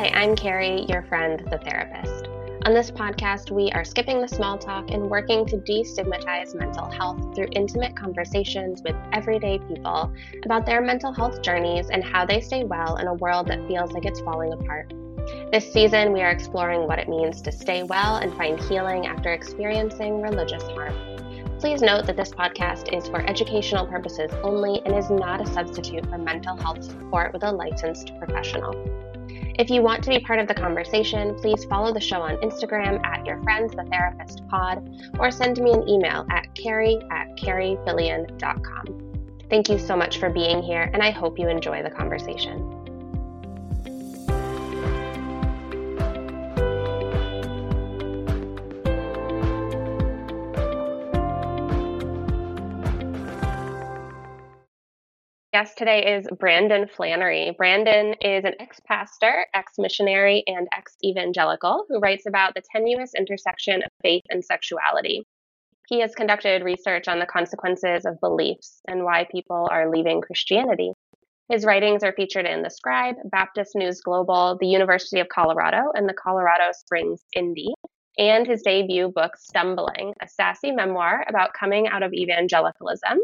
Hi, I'm Kari, your friend, the therapist. On this podcast, we are skipping the small talk and working to destigmatize mental health through intimate conversations with everyday people about their mental health journeys and how they stay well in a world that feels like it's falling apart. This season, we are exploring what it means to stay well and find healing after experiencing religious harm. Please note that this podcast is for educational purposes only and is not a substitute for mental health support with a licensed professional. If you want to be part of the conversation, please follow the show on Instagram at Your Friends the Therapist Pod or send me an email at kari at karifillian.com. Thank you so much for being here, and I hope you enjoy the conversation. Guest today is Brandon Flanery. Brandon is an ex pastor, ex missionary, and ex evangelical who writes about the tenuous intersection of faith and sexuality. He has conducted research on the consequences of beliefs and why people are leaving Christianity. His writings are featured in The Scribe, Baptist News Global, the University of Colorado, and the Colorado Springs Indy, and his debut book, Stumbling, a sassy memoir about coming out of evangelicalism,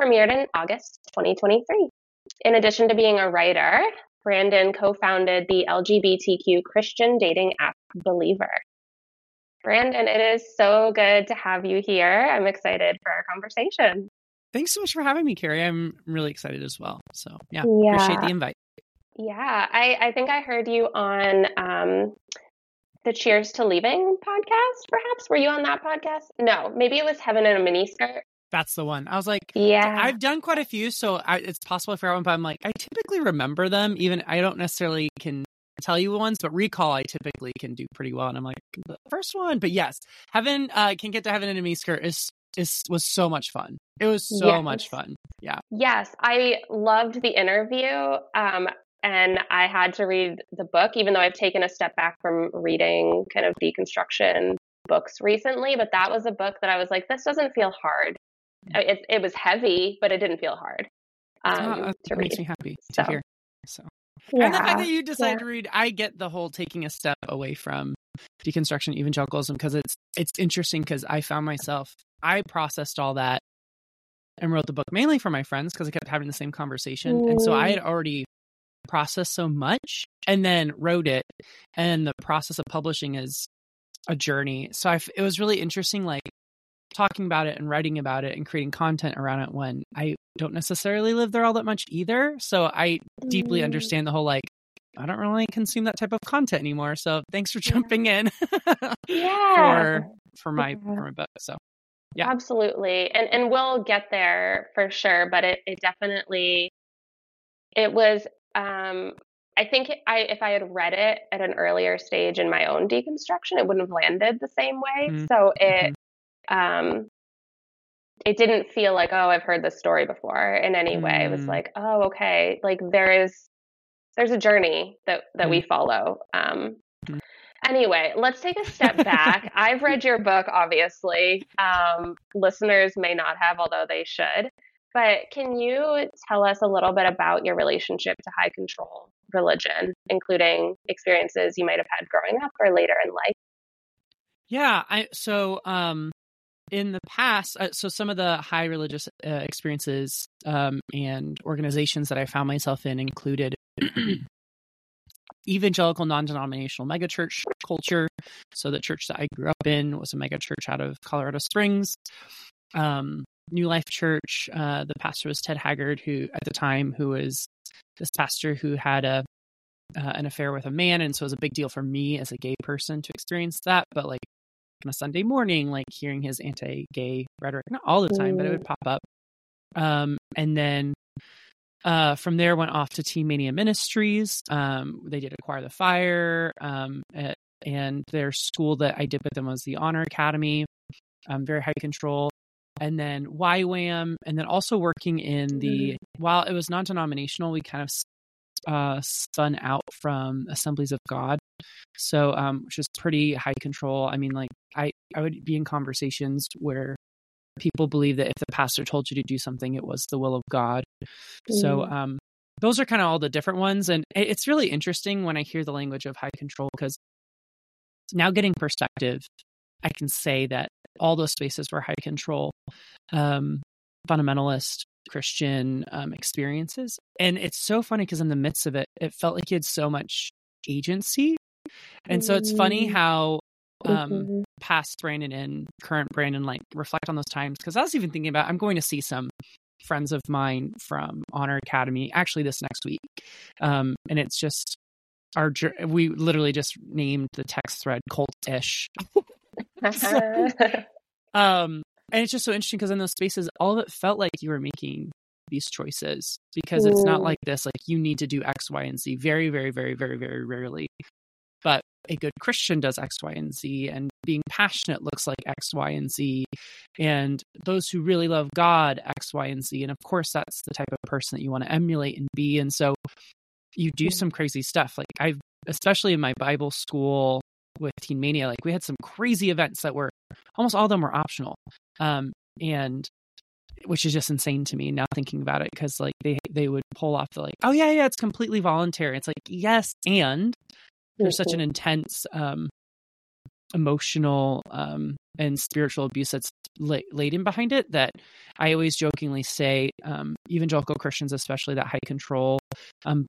premiered in August 2023. In addition to being a writer, Brandon co founded the LGBTQ Christian dating app believr. Brandon, it is so good to have you here. I'm excited for our conversation. Thanks so much for having me, Kari. I'm really excited as well. So, yeah, yeah. appreciate the invite. Yeah, I, I think I heard you on um, the Cheers to Leaving podcast, perhaps. Were you on that podcast? No, maybe it was Heaven in a Miniskirt. That's the one. I was like, yeah, I've done quite a few, so I, it's possible for everyone, but I'm like, I typically remember them. Even I don't necessarily can tell you ones, but recall I typically can do pretty well. And I'm like, the first one, but yes, heaven uh, can get to heaven in a skirt is is was so much fun. It was so yes. much fun. Yeah. Yes, I loved the interview. Um, and I had to read the book, even though I've taken a step back from reading kind of deconstruction books recently. But that was a book that I was like, this doesn't feel hard. It, it was heavy, but it didn't feel hard. Um, oh, that makes me happy so. to hear. So, yeah. and the fact that you decided yeah. to read, I get the whole taking a step away from deconstruction evangelicalism because it's it's interesting because I found myself I processed all that and wrote the book mainly for my friends because I kept having the same conversation, mm. and so I had already processed so much and then wrote it, and the process of publishing is a journey. So I, it was really interesting, like talking about it and writing about it and creating content around it when I don't necessarily live there all that much either. So I deeply mm. understand the whole like I don't really consume that type of content anymore. So thanks for jumping in. yeah. For for my for my book. So yeah. Absolutely. And and we'll get there for sure, but it, it definitely it was um I think I if I had read it at an earlier stage in my own deconstruction, it wouldn't have landed the same way. Mm-hmm. So it mm-hmm um, it didn't feel like, oh, I've heard this story before in any mm. way. It was mm. like, oh, okay, like there is there's a journey that that mm. we follow. Um, mm. Anyway, let's take a step back. I've read your book, obviously. Um, listeners may not have, although they should. But can you tell us a little bit about your relationship to high control religion, including experiences you might have had growing up or later in life? Yeah, I so um in the past, uh, so some of the high religious uh, experiences um, and organizations that I found myself in included evangelical non-denominational megachurch culture. So the church that I grew up in was a megachurch out of Colorado Springs. Um, New Life Church. Uh, the pastor was Ted Haggard, who at the time who was this pastor who had a uh, an affair with a man, and so it was a big deal for me as a gay person to experience that. But like on a Sunday morning, like hearing his anti gay rhetoric, not all the time, but it would pop up. Um, and then uh, from there, went off to Teen Mania Ministries. Um, they did Acquire the Fire. Um, at, and their school that I did with them was the Honor Academy, um, very high control. And then YWAM, and then also working in the, while it was non denominational, we kind of uh, spun out from Assemblies of God. So, um, which is pretty high control. I mean, like I, I would be in conversations where people believe that if the pastor told you to do something, it was the will of God. Mm. So, um, those are kind of all the different ones. And it's really interesting when I hear the language of high control because now getting perspective, I can say that all those spaces were high control, um, fundamentalist Christian um, experiences. And it's so funny because in the midst of it, it felt like you had so much agency. And so it's funny mm-hmm. how um mm-hmm. past Brandon and current Brandon like reflect on those times because I was even thinking about I'm going to see some friends of mine from Honor Academy actually this next week. Um and it's just our we literally just named the text thread cult-ish. so, um and it's just so interesting because in those spaces all of it felt like you were making these choices because it's not like this like you need to do x y and z very very very very very rarely but a good Christian does X, Y, and Z, and being passionate looks like X, Y, and Z. And those who really love God, X, Y, and Z. And of course, that's the type of person that you want to emulate and be. And so you do mm-hmm. some crazy stuff. Like I've, especially in my Bible school with Teen Mania, like we had some crazy events that were almost all of them were optional. Um, and which is just insane to me now thinking about it because like they they would pull off the like oh yeah yeah it's completely voluntary it's like yes and there's such an intense um, emotional um, and spiritual abuse that's la- laden behind it that I always jokingly say um, evangelical Christians, especially that high control um,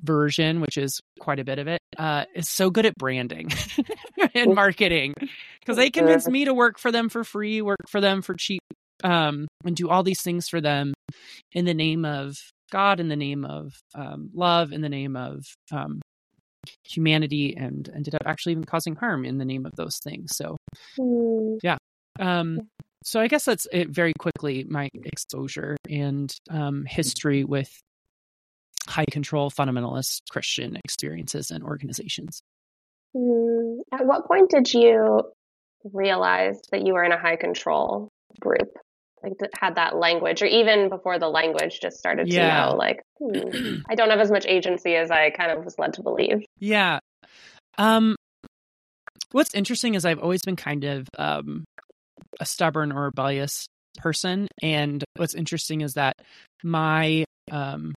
version, which is quite a bit of it, uh, is so good at branding and marketing because they convinced me to work for them for free, work for them for cheap, um, and do all these things for them in the name of God, in the name of um, love, in the name of um, humanity and ended up actually even causing harm in the name of those things. So, mm. yeah. Um, so I guess that's it very quickly my exposure and um, history with high control fundamentalist Christian experiences and organizations. Mm. At what point did you realize that you were in a high control group? like had that language or even before the language just started to yeah. know like hmm, i don't have as much agency as i kind of was led to believe yeah um what's interesting is i've always been kind of um a stubborn or rebellious person and what's interesting is that my um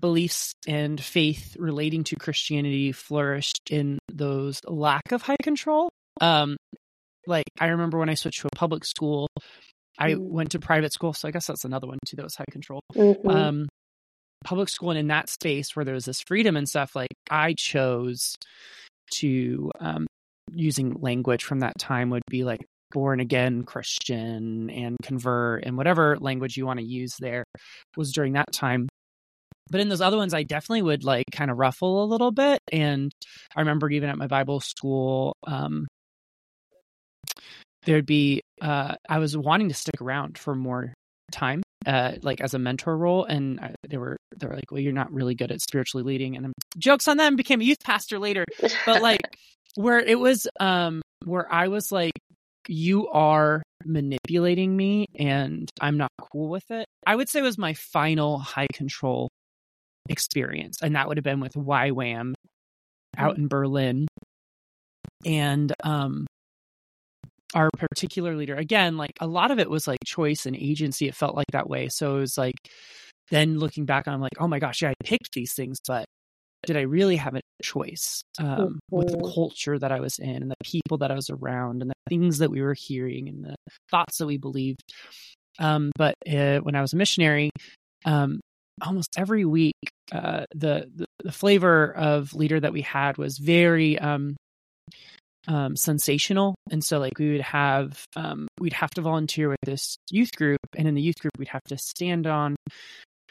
beliefs and faith relating to christianity flourished in those lack of high control um like i remember when i switched to a public school I mm-hmm. went to private school, so I guess that's another one too that was high control. Mm-hmm. Um, public school and in that space where there was this freedom and stuff, like I chose to um, using language from that time would be like born again Christian and convert and whatever language you want to use there was during that time. But in those other ones, I definitely would like kind of ruffle a little bit. And I remember even at my Bible school, um, there'd be uh, I was wanting to stick around for more time, uh, like as a mentor role, and I, they were they were like, "Well, you're not really good at spiritually leading," and I'm, jokes on them. Became a youth pastor later, but like where it was, um, where I was like, "You are manipulating me, and I'm not cool with it." I would say was my final high control experience, and that would have been with YWAM out mm-hmm. in Berlin, and um our particular leader again like a lot of it was like choice and agency it felt like that way so it was like then looking back i'm like oh my gosh yeah i picked these things but did i really have a choice um, with the mm-hmm. culture that i was in and the people that i was around and the things that we were hearing and the thoughts that we believed um, but uh, when i was a missionary um, almost every week uh, the, the, the flavor of leader that we had was very um, um, sensational. And so, like, we would have, um, we'd have to volunteer with this youth group. And in the youth group, we'd have to stand on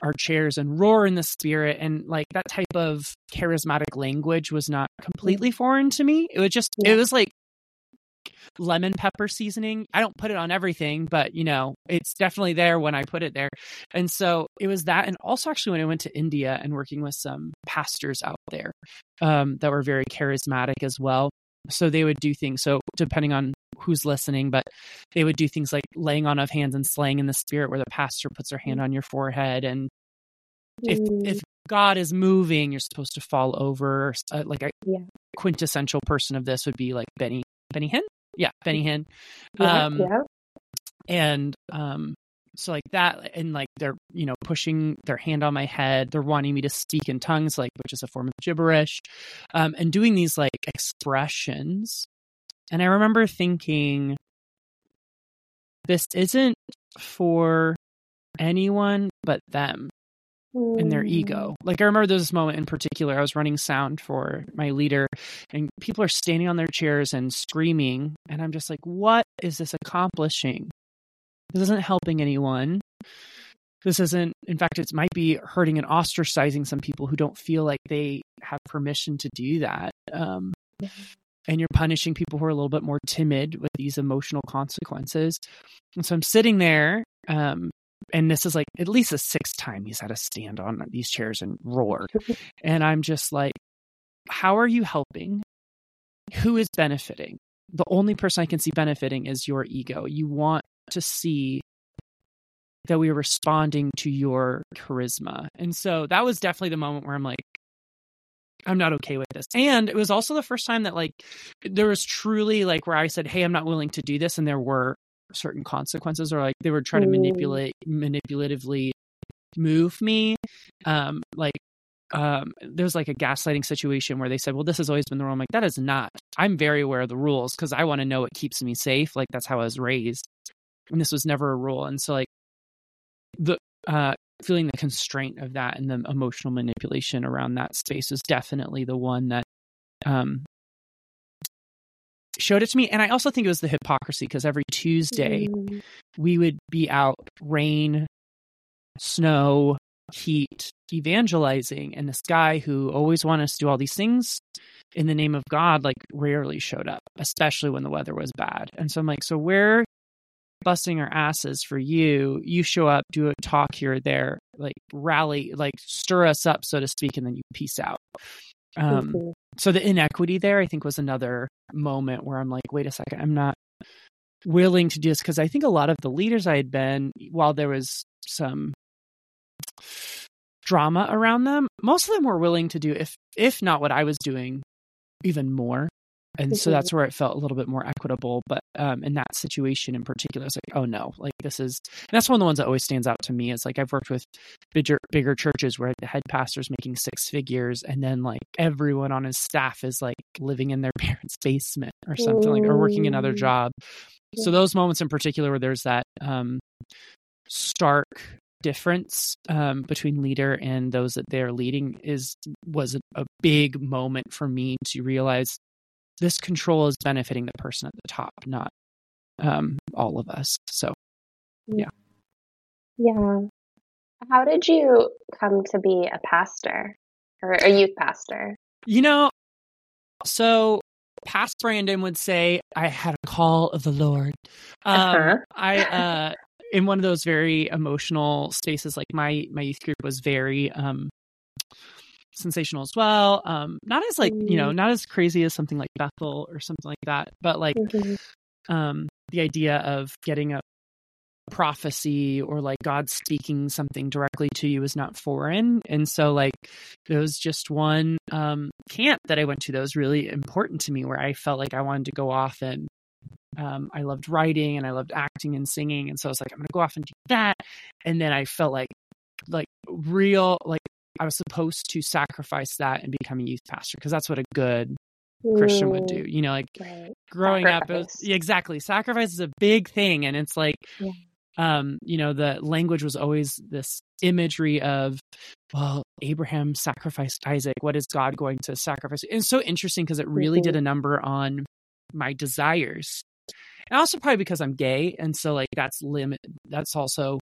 our chairs and roar in the spirit. And like that type of charismatic language was not completely foreign to me. It was just, it was like lemon pepper seasoning. I don't put it on everything, but you know, it's definitely there when I put it there. And so it was that. And also, actually, when I went to India and working with some pastors out there um, that were very charismatic as well so they would do things so depending on who's listening but they would do things like laying on of hands and slaying in the spirit where the pastor puts their hand on your forehead and if mm. if god is moving you're supposed to fall over uh, like a yeah. quintessential person of this would be like benny benny hinn yeah benny hinn. Yeah, um yeah. and um so like that and like they're you know pushing their hand on my head. They're wanting me to speak in tongues like which is a form of gibberish um, and doing these like expressions. And i remember thinking this isn't for anyone but them and their ego. Like I remember this moment in particular. I was running sound for my leader, and people are standing on their chairs and screaming, and I'm just like, "What is this accomplishing? This isn't helping anyone. This isn't. In fact, it might be hurting and ostracizing some people who don't feel like they have permission to do that." Um, and you're punishing people who are a little bit more timid with these emotional consequences. And so I'm sitting there um, and this is like at least the sixth time he's had to stand on these chairs and roar. and I'm just like, how are you helping? Who is benefiting? The only person I can see benefiting is your ego. You want to see that we are responding to your charisma. And so that was definitely the moment where I'm like, I'm not okay with this. And it was also the first time that like there was truly like where I said, Hey, I'm not willing to do this. And there were certain consequences or like they were trying to manipulate manipulatively move me. Um like um there's like a gaslighting situation where they said well this has always been the rule. I'm like that is not i'm very aware of the rules because i want to know what keeps me safe like that's how i was raised. And this was never a rule. And so like the uh feeling the constraint of that and the emotional manipulation around that space is definitely the one that um showed it to me. And I also think it was the hypocrisy because every Tuesday mm. we would be out, rain, snow, heat, evangelizing. And this guy who always wanted us to do all these things in the name of God, like rarely showed up, especially when the weather was bad. And so I'm like, so we're busting our asses for you. You show up, do a talk here or there, like rally, like stir us up, so to speak, and then you peace out. Um, mm-hmm. So the inequity there, I think, was another moment where I'm like, wait a second, I'm not willing to do this because I think a lot of the leaders I had been, while there was some drama around them, most of them were willing to do, if if not what I was doing, even more and mm-hmm. so that's where it felt a little bit more equitable but um, in that situation in particular it's like oh no like this is that's one of the ones that always stands out to me is like i've worked with bigger bigger churches where the head pastor's making six figures and then like everyone on his staff is like living in their parents basement or something like or working another job. So those moments in particular where there's that um, stark difference um, between leader and those that they're leading is was a, a, big moment for me to realize this control is benefiting the person at the top, not um, all of us. So, yeah. Yeah. How did you come to be a pastor or a youth pastor? You know, so past Brandon would say, I had a call of the Lord. Um, uh-huh. I, uh, in one of those very emotional spaces, like my, my youth group was very, um, sensational as well. Um, not as like you know, mm. not as crazy as something like Bethel or something like that, but like mm-hmm. um, the idea of getting a prophecy or like God speaking something directly to you is not foreign. And so like there was just one um, camp that I went to that was really important to me where I felt like I wanted to go off and um, I loved writing and I loved acting and singing. And so I was like, I'm going to go off and do that. And then I felt like, like real, like I was supposed to sacrifice that and become a youth pastor because that's what a good Christian would do. You know, like right. growing sacrifice. up, was, exactly. Sacrifice is a big thing, and it's like, yeah. um, you know, the language was always this imagery of, well, Abraham sacrificed Isaac. What is God going to sacrifice? And it's so interesting because it really mm-hmm. did a number on my desires, and also probably because I'm gay, and so like that's limit. That's also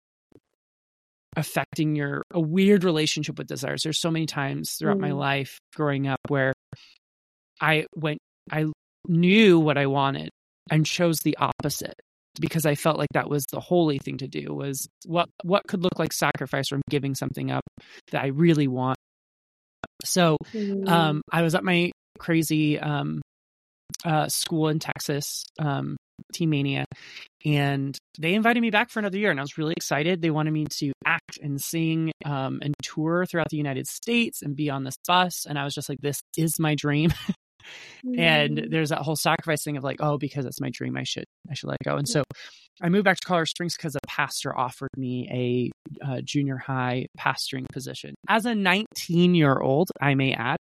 affecting your a weird relationship with desires. There's so many times throughout mm. my life growing up where I went I knew what I wanted and chose the opposite because I felt like that was the holy thing to do was what what could look like sacrifice from giving something up that I really want. So mm. um I was at my crazy um uh school in Texas um Teen Mania, and they invited me back for another year, and I was really excited. They wanted me to act and sing um, and tour throughout the United States and be on this bus, and I was just like, "This is my dream." and Mm. there's that whole sacrifice thing of like, oh, because it's my dream, I should I should let go. And so I moved back to Colorado Springs because a pastor offered me a uh, junior high pastoring position as a 19 year old, I may add.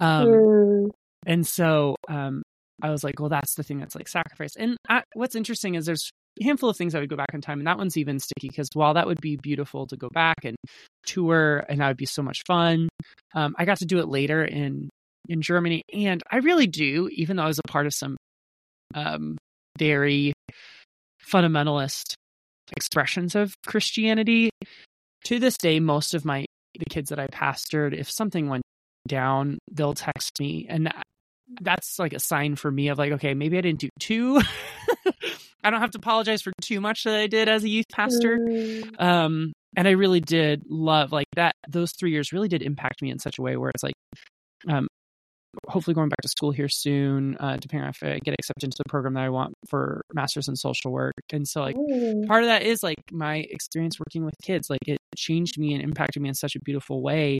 Um, Mm. and so um, I was like, well, that's the thing that's like sacrifice. And I, what's interesting is there's a handful of things I would go back in time, and that one's even sticky because while that would be beautiful to go back and tour, and that would be so much fun, um, I got to do it later in in Germany, and I really do, even though I was a part of some um, very fundamentalist expressions of Christianity. To this day, most of my the kids that I pastored, if something went down, they'll text me, and that's like a sign for me of like, okay, maybe I didn't do too. I don't have to apologize for too much that I did as a youth pastor. Mm. Um, and I really did love like that. Those three years really did impact me in such a way where it's like, um, hopefully going back to school here soon, uh, depending on if I get accepted into the program that I want for masters in social work. And so like Mm. part of that is like my experience working with kids like it changed me and impacted me in such a beautiful way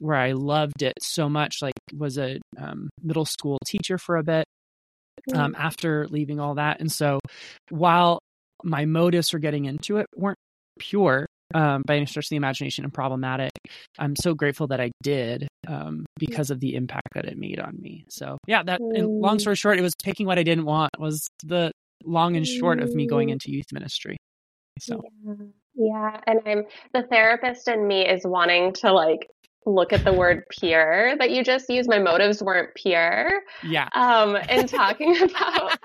where i loved it so much like was a um, middle school teacher for a bit um, after leaving all that and so while my motives for getting into it weren't pure um, by any stretch of the imagination and problematic i'm so grateful that i did um, because of the impact that it made on me so yeah that and long Mm. story short it was taking what i didn't want was the long and short of me going Mm. into youth ministry so Yeah. Yeah, and I'm the therapist in me is wanting to like look at the word pure that you just used. My motives weren't pure. yeah Um, in talking about,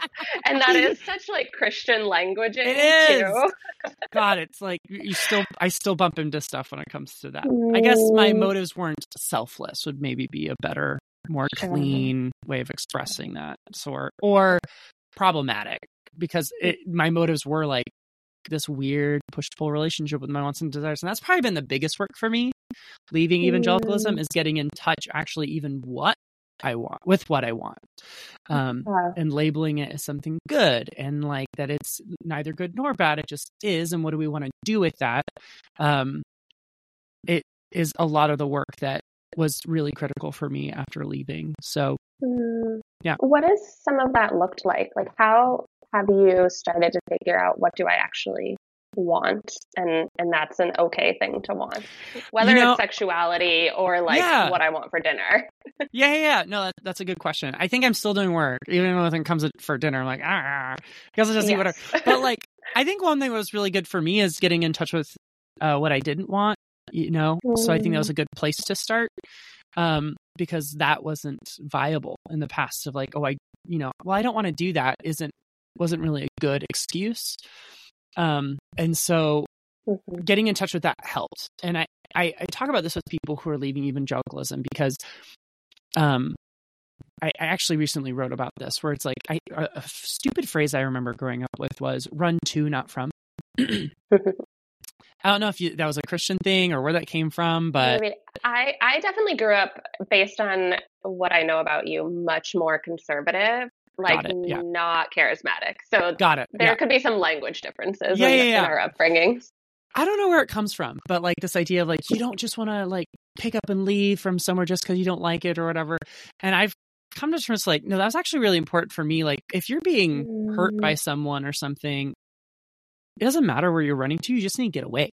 and that is such like Christian language. It is. too. God, it's like you still I still bump into stuff when it comes to that. I guess my Mm. motives weren't selfless would maybe be a better, more clean way of expressing that sort or problematic because it my motives were like this weird push pull relationship with my wants and desires. And that's probably been the biggest work for me. Leaving evangelicalism is getting in touch actually even what I want with what I want. Um Wow. and labeling it as something good and like that it's neither good nor bad it just is and what do we want to do with that um it is a lot of the work that was really critical for me after leaving so Mm. Yeah. What has some of that looked like? Like, how have you started to figure out what do I actually want, and and that's an okay thing to want, whether know- it's sexuality or like Yeah. what I want for dinner. yeah yeah, yeah. no that, that's a good question. I think i'm still doing work even when it comes for dinner. I'm like ah I guess i'll just eat whatever. But like i think one thing that was really good for me is getting in touch with uh, what i didn't want you know? So i think that was a good place to start um because that wasn't viable in the past of like oh i you know well i don't want to do that isn't wasn't really a good excuse um and so Mhm. getting in touch with that helped and I, I i talk about this with people who are leaving evangelicalism because um I, I actually recently wrote about this where it's like I, a, a stupid phrase I remember growing up with was "run to, not from." I don't know if you, that was a Christian thing or where that came from, I but mean, I I definitely grew up based on what I know about you, much more conservative, like yeah. not charismatic. So got it. there Yeah. could be some language differences Yeah, in, yeah, in our upbringings. I don't know where it comes from, but like this idea of like you don't just want to like pick up and leave from somewhere just because you don't like it or whatever. And I've come to terms like, no, that's actually really important for me. Like if you're being hurt Mm. by someone or something, it doesn't matter where you're running to, you just need to get away.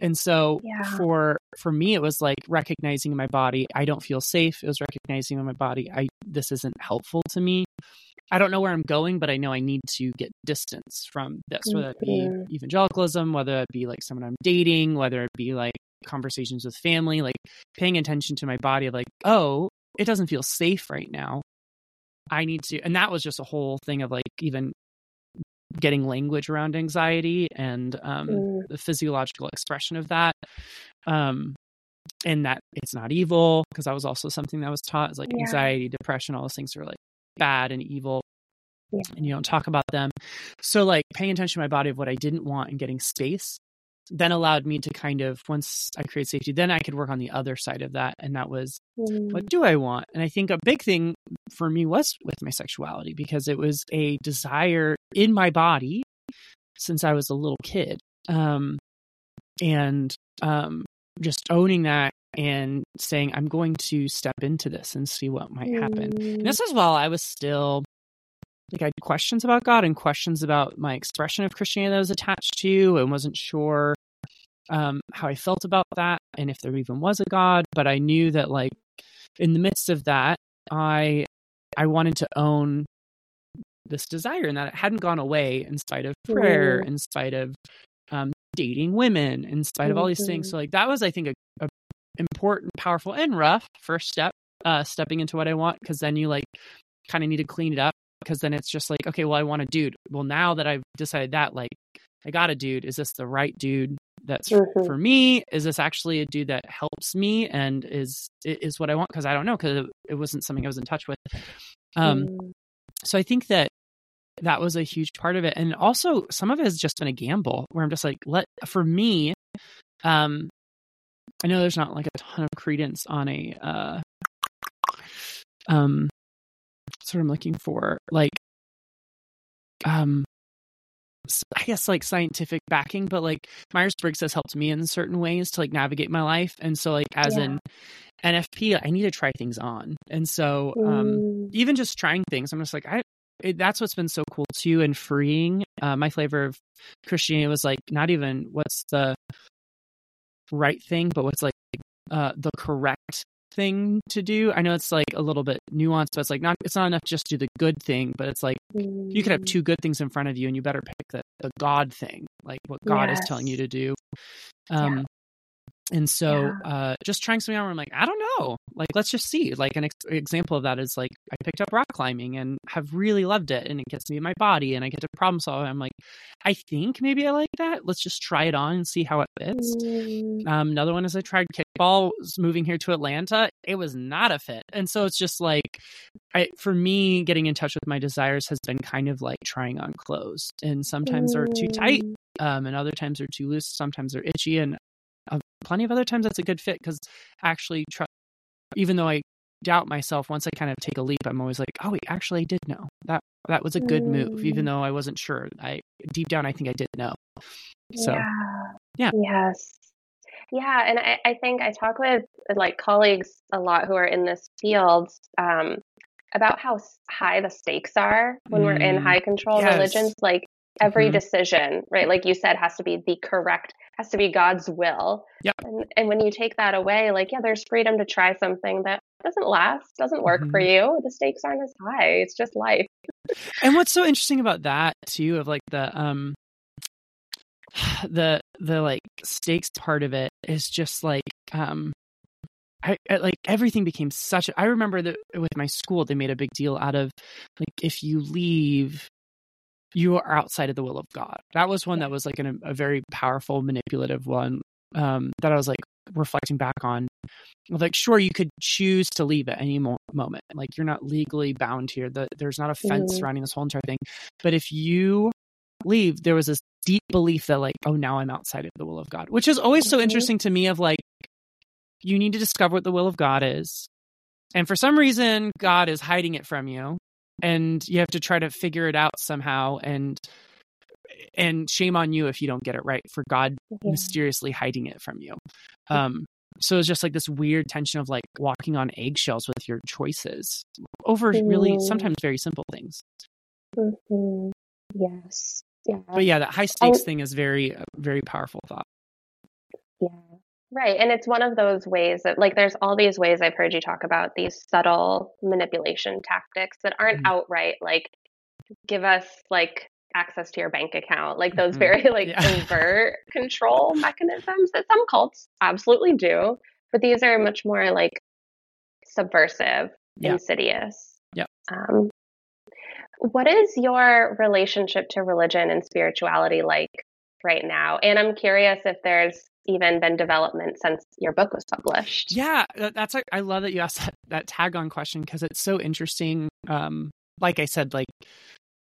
And so Yeah. for for me it was like recognizing my body I don't feel safe. It was recognizing in my body I this isn't helpful to me. I don't know where I'm going, but I know I need to get distance from this, whether it be evangelicalism, whether it be like someone I'm dating, whether it be like conversations with family, like paying attention to my body of like, oh, it doesn't feel safe right now. I need to and that was just a whole thing of like even getting language around anxiety and um Mm. the physiological expression of that um and that it's not evil because that was also something that was taught is like Yeah. anxiety depression all those things are like bad and evil Yeah. and you don't talk about them so like paying attention to my body of what i didn't want and getting space then allowed me to kind of once i create safety then i could work on the other side of that and that was Mm. what do I want? And I think a big thing for me was with my sexuality because it was a desire in my body since I was a little kid. Um, and um, just owning that and saying, I'm going to step into this and see what might happen. Mm. And this is while I was still like I had questions about God and questions about my expression of Christianity that I was attached to and wasn't sure um, how I felt about that and if there even was a God. But I knew that like in the midst of that, I I wanted to own this desire and that it hadn't gone away in spite of prayer, in spite of um, dating women, in spite of all these things. Mhm. So like that was I think a, a important, powerful, and rough first step, uh, stepping into what I want because then you like kind of need to clean it up because then it's just like okay, well I want a dude. Well now that I've decided that like I got a dude, is this the right dude? That's Mhm. for me. Is this actually a dude that helps me and is is what I want? Because I don't know because it, it wasn't something I was in touch with. Um, Mm. so I think that that was a huge part of it, and also some of it has just been a gamble where I'm just like, let for me. Um, I know there's not like a ton of credence on a uh, um, that's what I'm looking for, like um. I guess like scientific backing, but like Myers Briggs has helped me in certain ways to like navigate my life. And so like as Yeah. an NFP, I need to try things on. And so um Mm. even just trying things, I'm just like, I, it, that's what's been so cool too and freeing. Uh, my flavor of Christianity was like not even what's the right thing, but what's like uh, the correct thing to do. I know it's like a little bit nuanced, but it's like not, it's not enough just to do the good thing, but it's like you could have Mm. two good things in front of you and you better pick the, the God thing, like what God is telling you to do. Um, And so, Yeah. uh, just trying something out where I'm like, I don't know. Like, let's just see. Like, an ex- example of that is like, I picked up rock climbing and have really loved it. And it gets me in my body and I get to problem solve. I'm like, I think maybe I like that. Let's just try it on and see how it fits. Mm. Um, another one is I tried kickball moving here to Atlanta. It was not a fit. And so it's just like, I, for me, getting in touch with my desires has been kind of like trying on clothes. And sometimes they're too tight Mm. um, and other times they're too loose. Sometimes they're itchy, and uh, plenty of other times that's a good fit because actually, even though I doubt myself, once I kind of take a leap, I'm always like, oh wait, actually, I did know that that was a good move, even Mm. though I wasn't sure. I deep down, I think I did know. So yeah. yeah. Yes. Yeah. And I, I think I talk with like colleagues a lot who are in this field um, about how high the stakes are when we're in Mm, high control yes. religions. Like every Mhm. decision, right? Like you said, has to be the correct, has to be God's will. Yep. And, and when you take that away, like, yeah, there's freedom to try something that doesn't last, doesn't work for Mhm. you. The stakes aren't as high. It's just life. and what's so interesting about that too, of like the um, the the like stakes part of it is just like um I, I like everything became such a, I remember that with my school they made a big deal out of like if you leave you are outside of the will of God. That was one that was like an, a very powerful manipulative one um that I was like reflecting back on. Like sure you could choose to leave at any mo- moment. Like you're not legally bound here. The, there's not a fence Mhm. surrounding this whole entire thing. But if you leave there was this deep belief that like oh now i'm outside of the will of god which is always so Mhm. interesting to me of like you need to discover what the will of god is. And for some reason god is hiding it from you and you have to try to figure it out somehow and and shame on you if you don't get it right for god Yeah. mysteriously hiding it from you um so it's just like this weird tension of like walking on eggshells with your choices over really Mm. sometimes very simple things Mhm. Yes. Yeah. but yeah that high stakes And- thing is very uh, very powerful thought Yeah. Right. And it's one of those ways that, like, there's all these ways I've heard you talk about these subtle manipulation tactics that aren't Mhm. outright like, give us like access to your bank account, like those Mhm. very like Yeah. overt control mechanisms that some cults absolutely do. But these are much more like subversive, Yeah. insidious. Yeah. Um, what is your relationship to religion and spirituality like right now? And I'm curious if there's even been development since your book was published. yeah that's i love that you asked that, that tag on question because it's so interesting um like i said like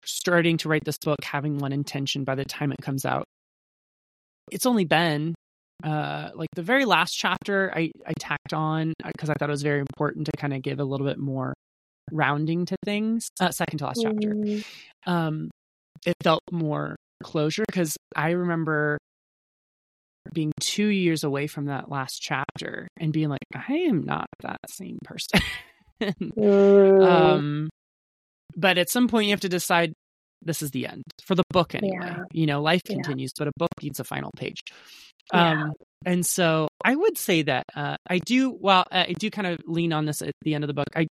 starting to write this book having one intention by the time it comes out. It's only been uh like the very last chapter i i tacked on because i thought it was very important to kind of give a little bit more rounding to things uh, second to last chapter. Mm, um it felt more closure because i remember being two years away from that last chapter and being like, I am not that same person. Mm. um, but at some point, you have to decide this is the end for the book anyway. Yeah. You know, life Yeah. continues, but a book needs a final page. Yeah. Um, and so I would say that uh, I do. Well, I do kind of lean on this at the end of the book. I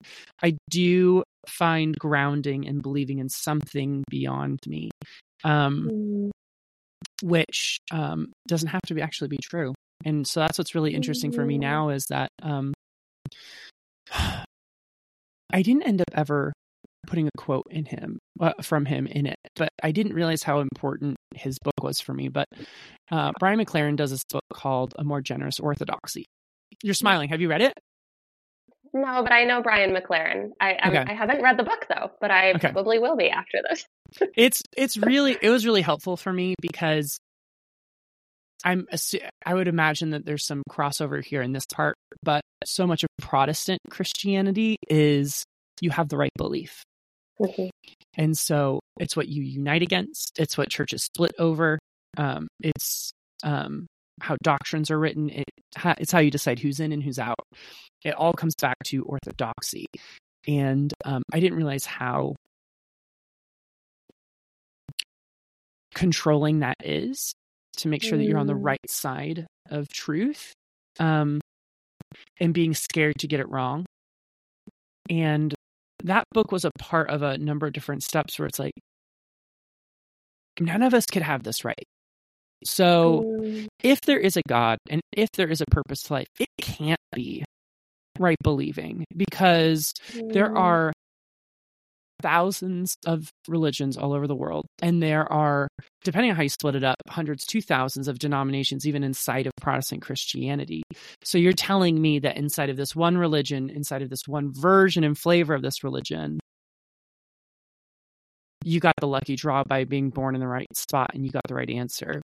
I do find grounding and believing in something beyond me, um, Mm. Which um, doesn't have to be actually be true. And so that's what's really interesting for me Mm. now is that um, I didn't end up ever putting a quote in him uh, from him in it, but I didn't realize how important his book was for me. But uh, Brian McLaren does this book called A More Generous Orthodoxy. You're smiling. Have you read it? No, but I know Brian McLaren. I Okay. I haven't read the book though, but I Okay. probably will be after this. It's it's really it was really helpful for me because I'm I would imagine that there's some crossover here in this part, but so much of Protestant Christianity is you have the right belief. Mhm. And so it's what you unite against. It's what churches split over. Um, it's um, how doctrines are written. It, it's how you decide who's in and who's out. It all comes back to orthodoxy. And um, I didn't realize how controlling that is to make sure that you're on the Mm. right side of truth um, and being scared to get it wrong. And that book was a part of a number of different steps where it's like, none of us could have this right. So, Mm. if there is a God and if there is a purpose to life, it can't be right believing because there Mm. are thousands of religions all over the world and there are depending on how you split it up hundreds to thousands of denominations even inside of protestant christianity. So you're telling me that inside of this one religion inside of this one version and flavor of this religion you got the lucky draw by being born in the right spot and you got the right answer.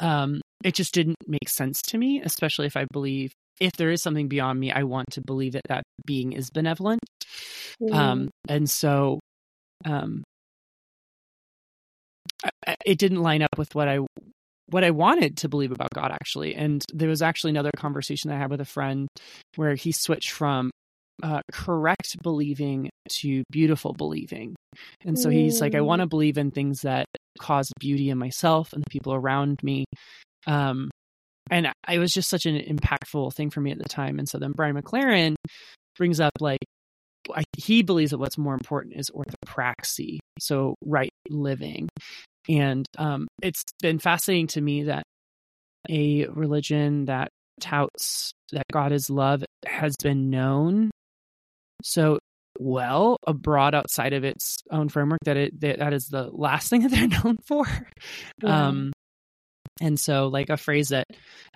Yeah. Um it just didn't make sense to me especially if i believe if there is something beyond me i want to believe that that being is benevolent Mm. um and so um I- it didn't line up with what i what i wanted to believe about god actually and there was actually another conversation i had with a friend where he switched from uh, correct believing to beautiful believing and so he's like i Mm. want to believe in things that cause beauty in myself and the people around me um and it was just such an impactful thing for me at the time and so then brian mclaren brings up like I, he believes that what's more important is orthopraxy, so right living. And um, it's been fascinating to me that a religion that touts that God is love has been known so well abroad outside of its own framework that it that, that is the last thing that they're known for. Yeah. Um, and so, like a phrase that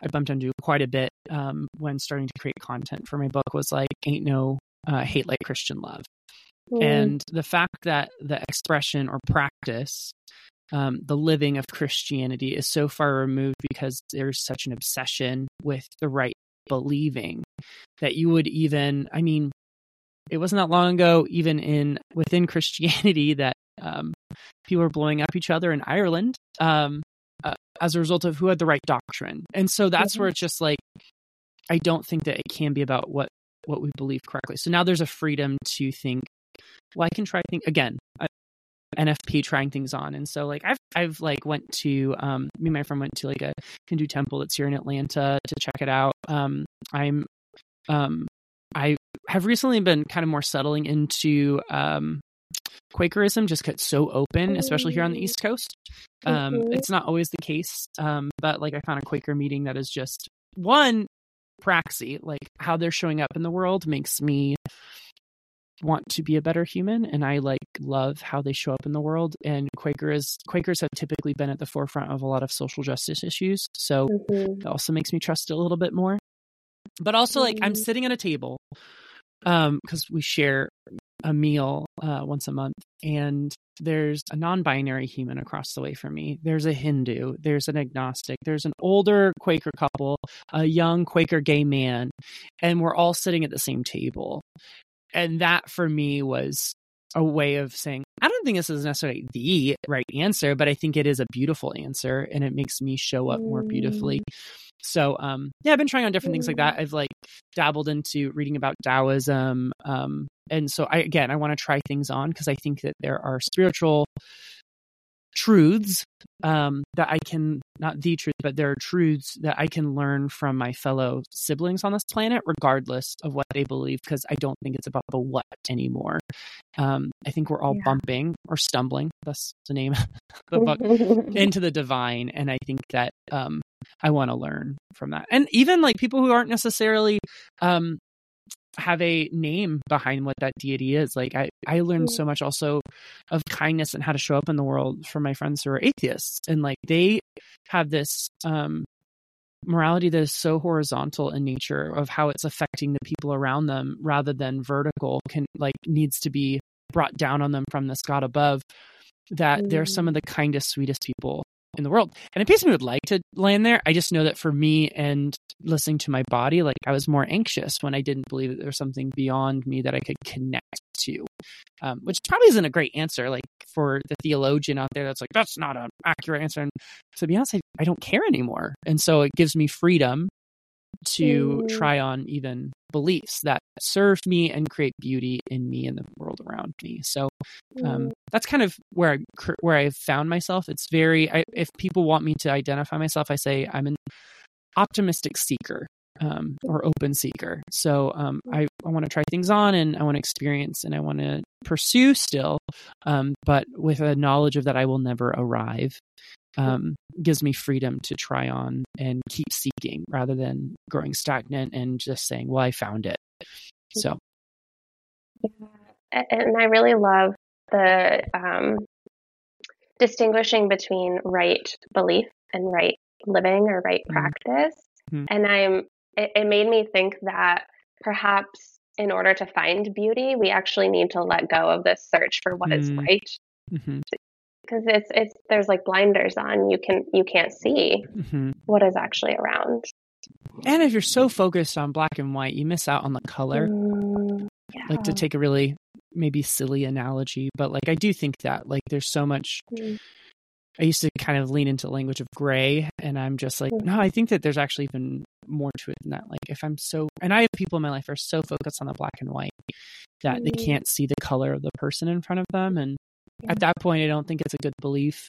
I bumped into quite a bit um, when starting to create content for my book was like, "Ain't no uh, hate like Christian love." Mm. And the fact that the expression or practice, um, the living of Christianity, is so far removed because there's such an obsession with the right believing that you would even, I mean, it wasn't that long ago, even in within Christianity, that um, people were blowing up each other in Ireland um, as a result of who had the right doctrine. And so that's where it's just like, I don't think that it can be about what what we believe correctly. So now there's a freedom to think, well, I can try think again. I, NFP trying things on, and so like I've I've like went to um me and my friend went to like a Hindu temple that's here in Atlanta to check it out. Um, I'm um I have recently been kind of more settling into um Quakerism just it's so open, especially here on the East Coast. Um, Mhm. It's not always the case, um, but like I found a Quaker meeting that is just one praxy, like how they're showing up in the world makes me want to be a better human and I like love how they show up in the world and Quakers Quakers have typically been at the forefront of a lot of social justice issues so Mhm. it also makes me trust it a little bit more but also like I'm Mm. sitting at a table um cuz we share a meal uh once a month and there's a non-binary human across the way from me there's a hindu there's an agnostic there's an older quaker couple a young quaker gay man and we're all sitting at the same table and that for me was a way of saying i don't don't think this is necessarily the right answer, but I think it is a beautiful answer and it makes me show up more beautifully. Mm. So, um, yeah, I've been trying on different things like that. Mm. I've like dabbled into reading about Taoism. Um, and so I, again, I want to try things on because I think that there are spiritual truths um, that I can, not the truth, but there are truths that I can learn from my fellow siblings on this planet, regardless of what they believe, because I don't think it's about the what anymore. Um, I think we're all yeah. bumping or stumbling, that's the name of the book, into the divine. And I think that um, I want to learn from that. And even like people who aren't necessarily um, have a name behind what that deity is. Like I, I learned so much also of kindness and how to show up in the world from my friends who are atheists. And like they have this um morality that is so horizontal in nature of how it's affecting the people around them rather than vertical can like needs to be brought down on them from this God above that mm. they're some of the kindest, sweetest people in the world. And a piece of me would like to land there. I just know that for me and listening to my body, like I was more anxious when I didn't believe that there was something beyond me that I could connect to, um, which probably isn't a great answer. Like for the theologian out there, that's like, that's not an accurate answer. And to be honest, I, I don't care anymore. And so it gives me freedom to mm. try on even beliefs that serve me and create beauty in me and the world around me. So um, mm. that's kind of where I where I've found myself. It's very I, if people want me to identify myself, I say I'm an optimistic seeker um, or open seeker. So um, I, I want to try things on and I want to experience and I want to pursue still, um, but with a knowledge of that I will never arrive um, gives me freedom to try on and keep seeking rather than growing stagnant and just saying, well, I found it. So. Yeah. And I really love the um, distinguishing between right belief and right living or right mm-hmm. practice. Mm-hmm. And I'm, it, it made me think that perhaps in order to find beauty, we actually need to let go of this search for what mm-hmm. is right. Mm-hmm because it's it's there's like blinders on you can you can't see mm-hmm. what is actually around and if you're so focused on black and white you miss out on the color mm, yeah. like to take a really maybe silly analogy but like i do think that like there's so much mm. i used to kind of lean into language of gray and i'm just like mm. no i think that there's actually even more to it than that like if i'm so and i have people in my life who are so focused on the black and white that they mm. can't see the color of the person in front of them and at that point, I don't think it's a good belief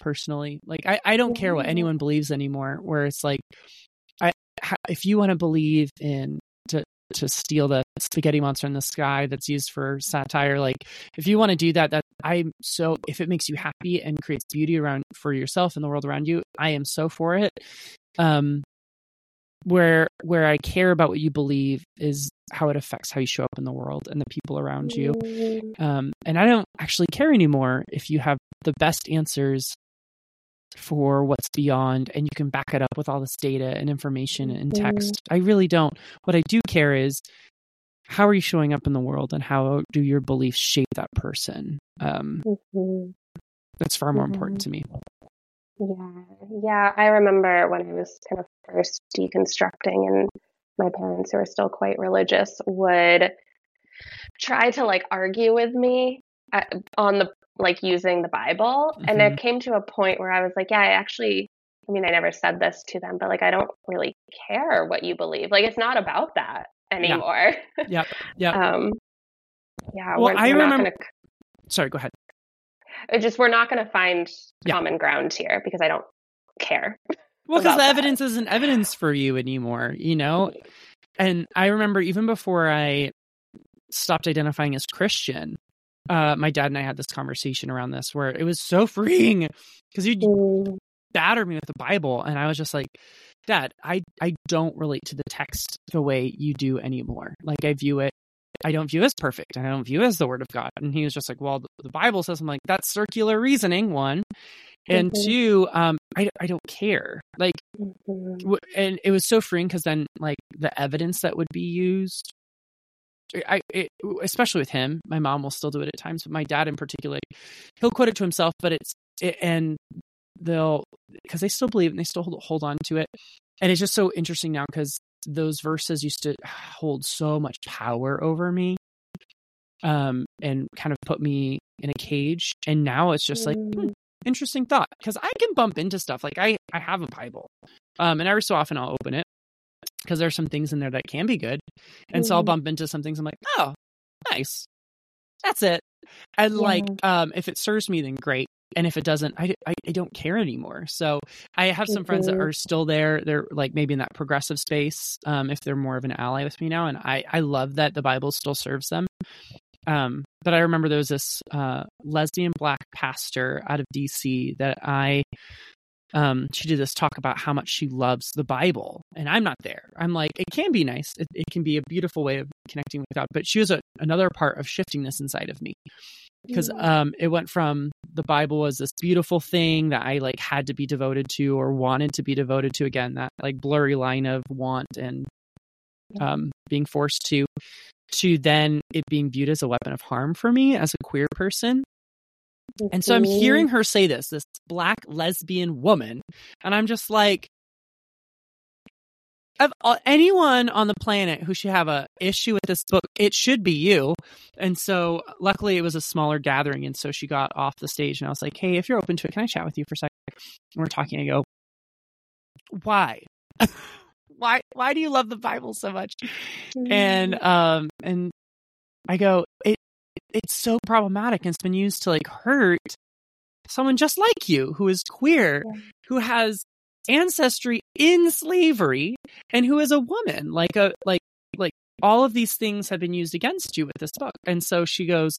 personally. Like, I, I don't care what anyone believes anymore, where it's like, I, if you want to believe in to, to steal the spaghetti monster in the sky that's used for satire, like if you want to do that, that I'm so, if it makes you happy and creates beauty around for yourself and the world around you, I am so for it. Um, where where I care about what you believe is how it affects how you show up in the world and the people around you. Mm. Um, and I don't actually care anymore if you have the best answers for what's beyond and you can back it up with all this data and information and mm-hmm. text. I really don't. What I do care is how are you showing up in the world and how do your beliefs shape that person? Um, mm-hmm. That's far more mm-hmm. important to me. Yeah, yeah. I remember when I was kind of first deconstructing, and my parents, who are still quite religious, would try to like argue with me at, uh, on the like using the Bible. Mm-hmm. And it came to a point where I was like, yeah, I actually, I mean, I never said this to them, but like, I don't really care what you believe. Like, it's not about that anymore. Yeah. Yeah. um, yeah. Well, we're, I we're remember. Gonna... Sorry, go ahead. It just we're not going to find yeah. common ground here because I don't care. Well, because the that. evidence isn't evidence for you anymore, you know. And I remember even before I stopped identifying as Christian, uh, my dad and I had this conversation around this where it was so freeing because you mm. battered me with the Bible, and I was just like, Dad, I I don't relate to the text the way you do anymore. Like I view it I don't view as perfect. I don't view as the word of God. And he was just like, well, the Bible says, I'm like, that's circular reasoning, one. And mm-hmm. two, um, I, I don't care. Like, mm-hmm. and it was so freeing because then, like, the evidence that would be used, I, it, especially with him, my mom will still do it at times, but my dad in particular, he'll quote it to himself, but it's, it, and they'll, because they still believe and they still hold, hold on to it. And it's just so interesting now because those verses used to hold so much power over me um, and kind of put me in a cage. And now it's just like, hmm, Mm. interesting thought because I can bump into stuff. Like I, I have a Bible, um, and every so often I'll open it because there's some things in there that can be good, and so I'll Mhm. bump into some things. I'm like, oh, nice, that's it. And like, um, if it serves me, then great. And if it doesn't, I, I, I don't care anymore. So I have some friends that Mhm. are still there. They're like maybe in that progressive space. Um, if they're more of an ally with me now, and I, I love that the Bible still serves them. Um, but I remember there was this uh, lesbian black pastor out of DC that I um she did this talk about how much she loves the bible and i'm not there i'm like it can be nice it, it can be a beautiful way of connecting with god but she was a, another part of shifting this inside of me because Yeah. um it went from the bible was this beautiful thing that i like had to be devoted to or wanted to be devoted to again that like blurry line of want and um being forced to to then it being viewed as a weapon of harm for me as a queer person. And so I'm hearing her say this, this black lesbian woman, and I'm just like, of anyone on the planet who should have a issue with this book, it should be you. And so, luckily, it was a smaller gathering, and so she got off the stage, and I was like, "Hey, if you're open to it, can I chat with you for a second?" And we're talking. I go, "Why? why? Why do you love the Bible so much?" and Mm. um and i go it it's so problematic and it's been used to like hurt someone just like you who is queer Yeah. who has ancestry in slavery and who is a woman like a like like all of these things have been used against you with this book and so she goes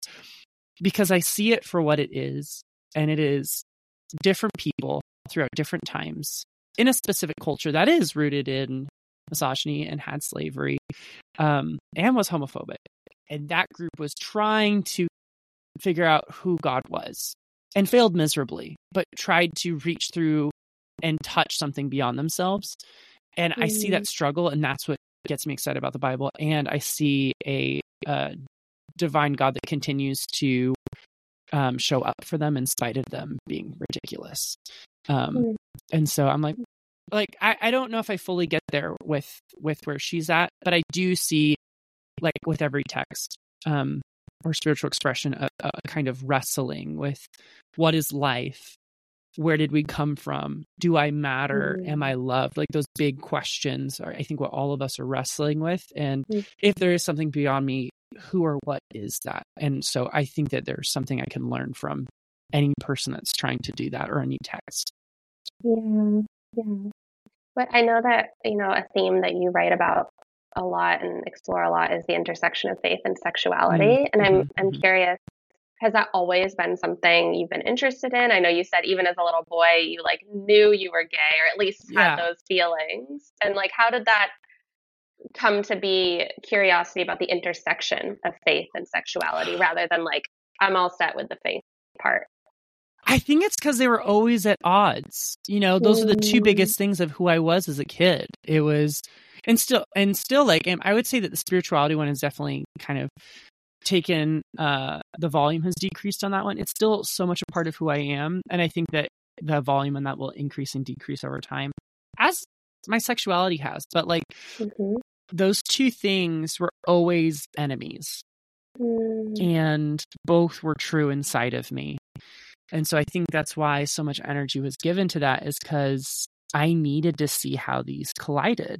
because i see it for what it is and it is different people throughout different times in a specific culture that is rooted in misogyny and had slavery um, and was homophobic. And that group was trying to figure out who God was and failed miserably, but tried to reach through and touch something beyond themselves. And I see that struggle, and that's what gets me excited about the Bible. And I see a uh, divine God that continues to um, show up for them in spite of them being ridiculous. Um, Mm. And so I'm like, like I, I don't know if I fully get there with with where she's at, but I do see like with every text um or spiritual expression a, a kind of wrestling with what is life where did we come from do i matter Mhm. am i loved like those big questions are i think what all of us are wrestling with and Mm. if there is something beyond me who or what is that and so i think that there's something i can learn from any person that's trying to do that or any text Yeah, yeah. But I know that, you know, a theme that you write about a lot and explore a lot is the intersection of faith and sexuality. And I'm mhm, I'm mhm. curious, has that always been something you've been interested in? I know you said even as a little boy you like knew you were gay or at least Yeah. had those feelings. And like how did that come to be curiosity about the intersection of faith and sexuality rather than like I'm all set with the faith part? I think it's because they were always at odds. You know, those are the two Mm. biggest things of who I was as a kid. It was, and still, and still, like, and I would say that the spirituality one is definitely kind of taken, uh, the volume has decreased on that one. It's still so much a part of who I am. And I think that the volume on that will increase and decrease over time as my sexuality has. But like, Mm-hmm. those two things were always enemies Mm. and both were true inside of me. And so I think that's why so much energy was given to that is because I needed to see how these collided.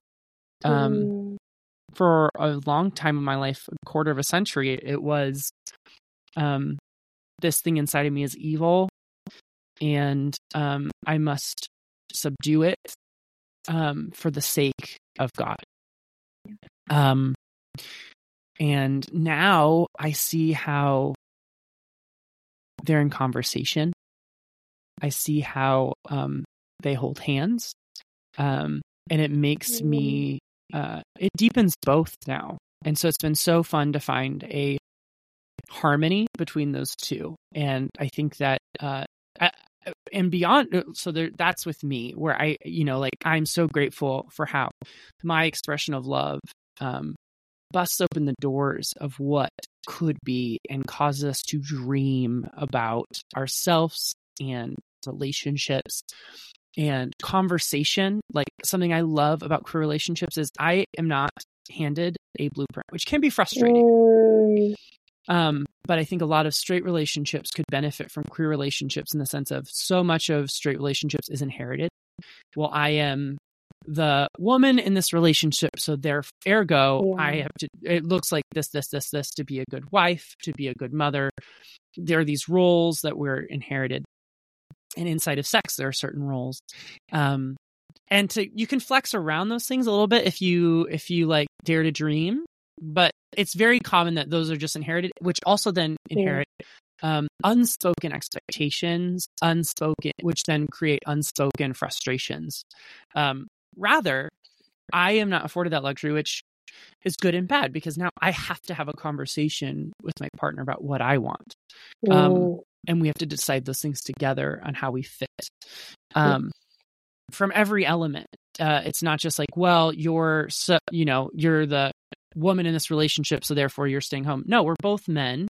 Um, Mm. For a long time in my life, a quarter of a century, it was um, this thing inside of me is evil, and um, I must subdue it um, for the sake of God. Um, and now I see how they're in conversation. I see how um, they hold hands, um, and it makes me. Uh, it deepens both now, and so it's been so fun to find a harmony between those two. And I think that, uh, I, and beyond, so there, that's with me where I, you know, like I'm so grateful for how my expression of love um, busts open the doors of what could be and causes us to dream about ourselves and relationships and conversation. Like something I love about queer relationships is I am not handed a blueprint, which can be frustrating. Mm. Um, but I think a lot of straight relationships could benefit from queer relationships in the sense of so much of straight relationships is inherited. Well, I am the woman in this relationship, so there, ergo, yeah. I have to. It looks like this, this, this, this to be a good wife, to be a good mother. There are these roles that we're inherited, and inside of sex, there are certain roles. Um, and to you can flex around those things a little bit if you if you like dare to dream but it's very common that those are just inherited, which also then inherit um, unspoken expectations, unspoken, which then create unspoken frustrations. Um, rather, I am not afforded that luxury, which is good and bad because now I have to have a conversation with my partner about what I want. Um, and we have to decide those things together on how we fit. Um, from every element. Uh, it's not just like, well, you're, so, you know, you're the woman in this relationship so therefore you're staying home no we're both men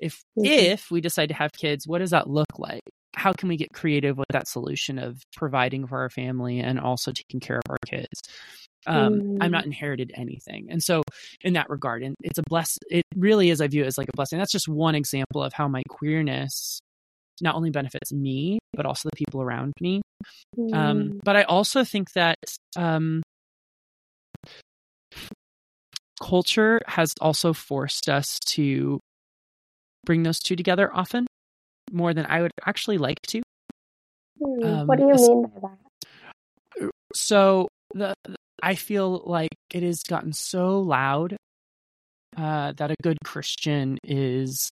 if mm-hmm. if we decide to have kids what does that look like how can we get creative with that solution of providing for our family and also taking care of our kids um, mm. i'm not inherited anything and so in that regard and it's a bless it really is i view it as like a blessing that's just one example of how my queerness not only benefits me but also the people around me um, mm. um, but i also think that um, culture has also forced us to bring those two together often more than I would actually like to. Um, what do you mean by that? So the I feel like it has gotten so loud uh, that a good Christian is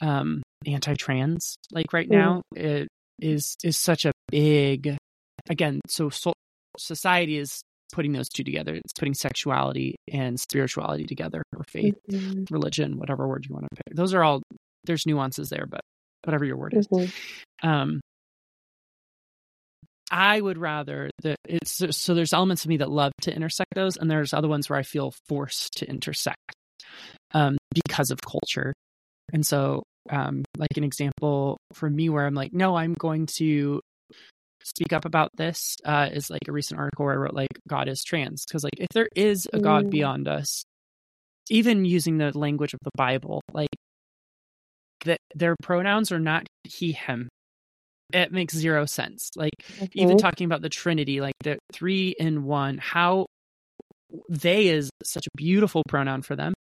um, anti-trans. Like right mm. now, it is is such a big again. So, so society is putting those two together. It's putting sexuality and spirituality together, or faith, mm-hmm. religion, whatever word you want to pick. Those are all there's nuances there, but whatever your word is. Mm-hmm. Um, I would rather that it's so there's elements of me that love to intersect those, and there's other ones where I feel forced to intersect um, because of culture. And so, um, like an example for me, where I'm like, no, I'm going to speak up about this uh, is like a recent article where I wrote like God is trans because like if there is a God mm. beyond us, even using the language of the Bible, like that their pronouns are not he him. It makes zero sense. Like mm-hmm. even talking about the Trinity, like the three in one, how they is such a beautiful pronoun for them.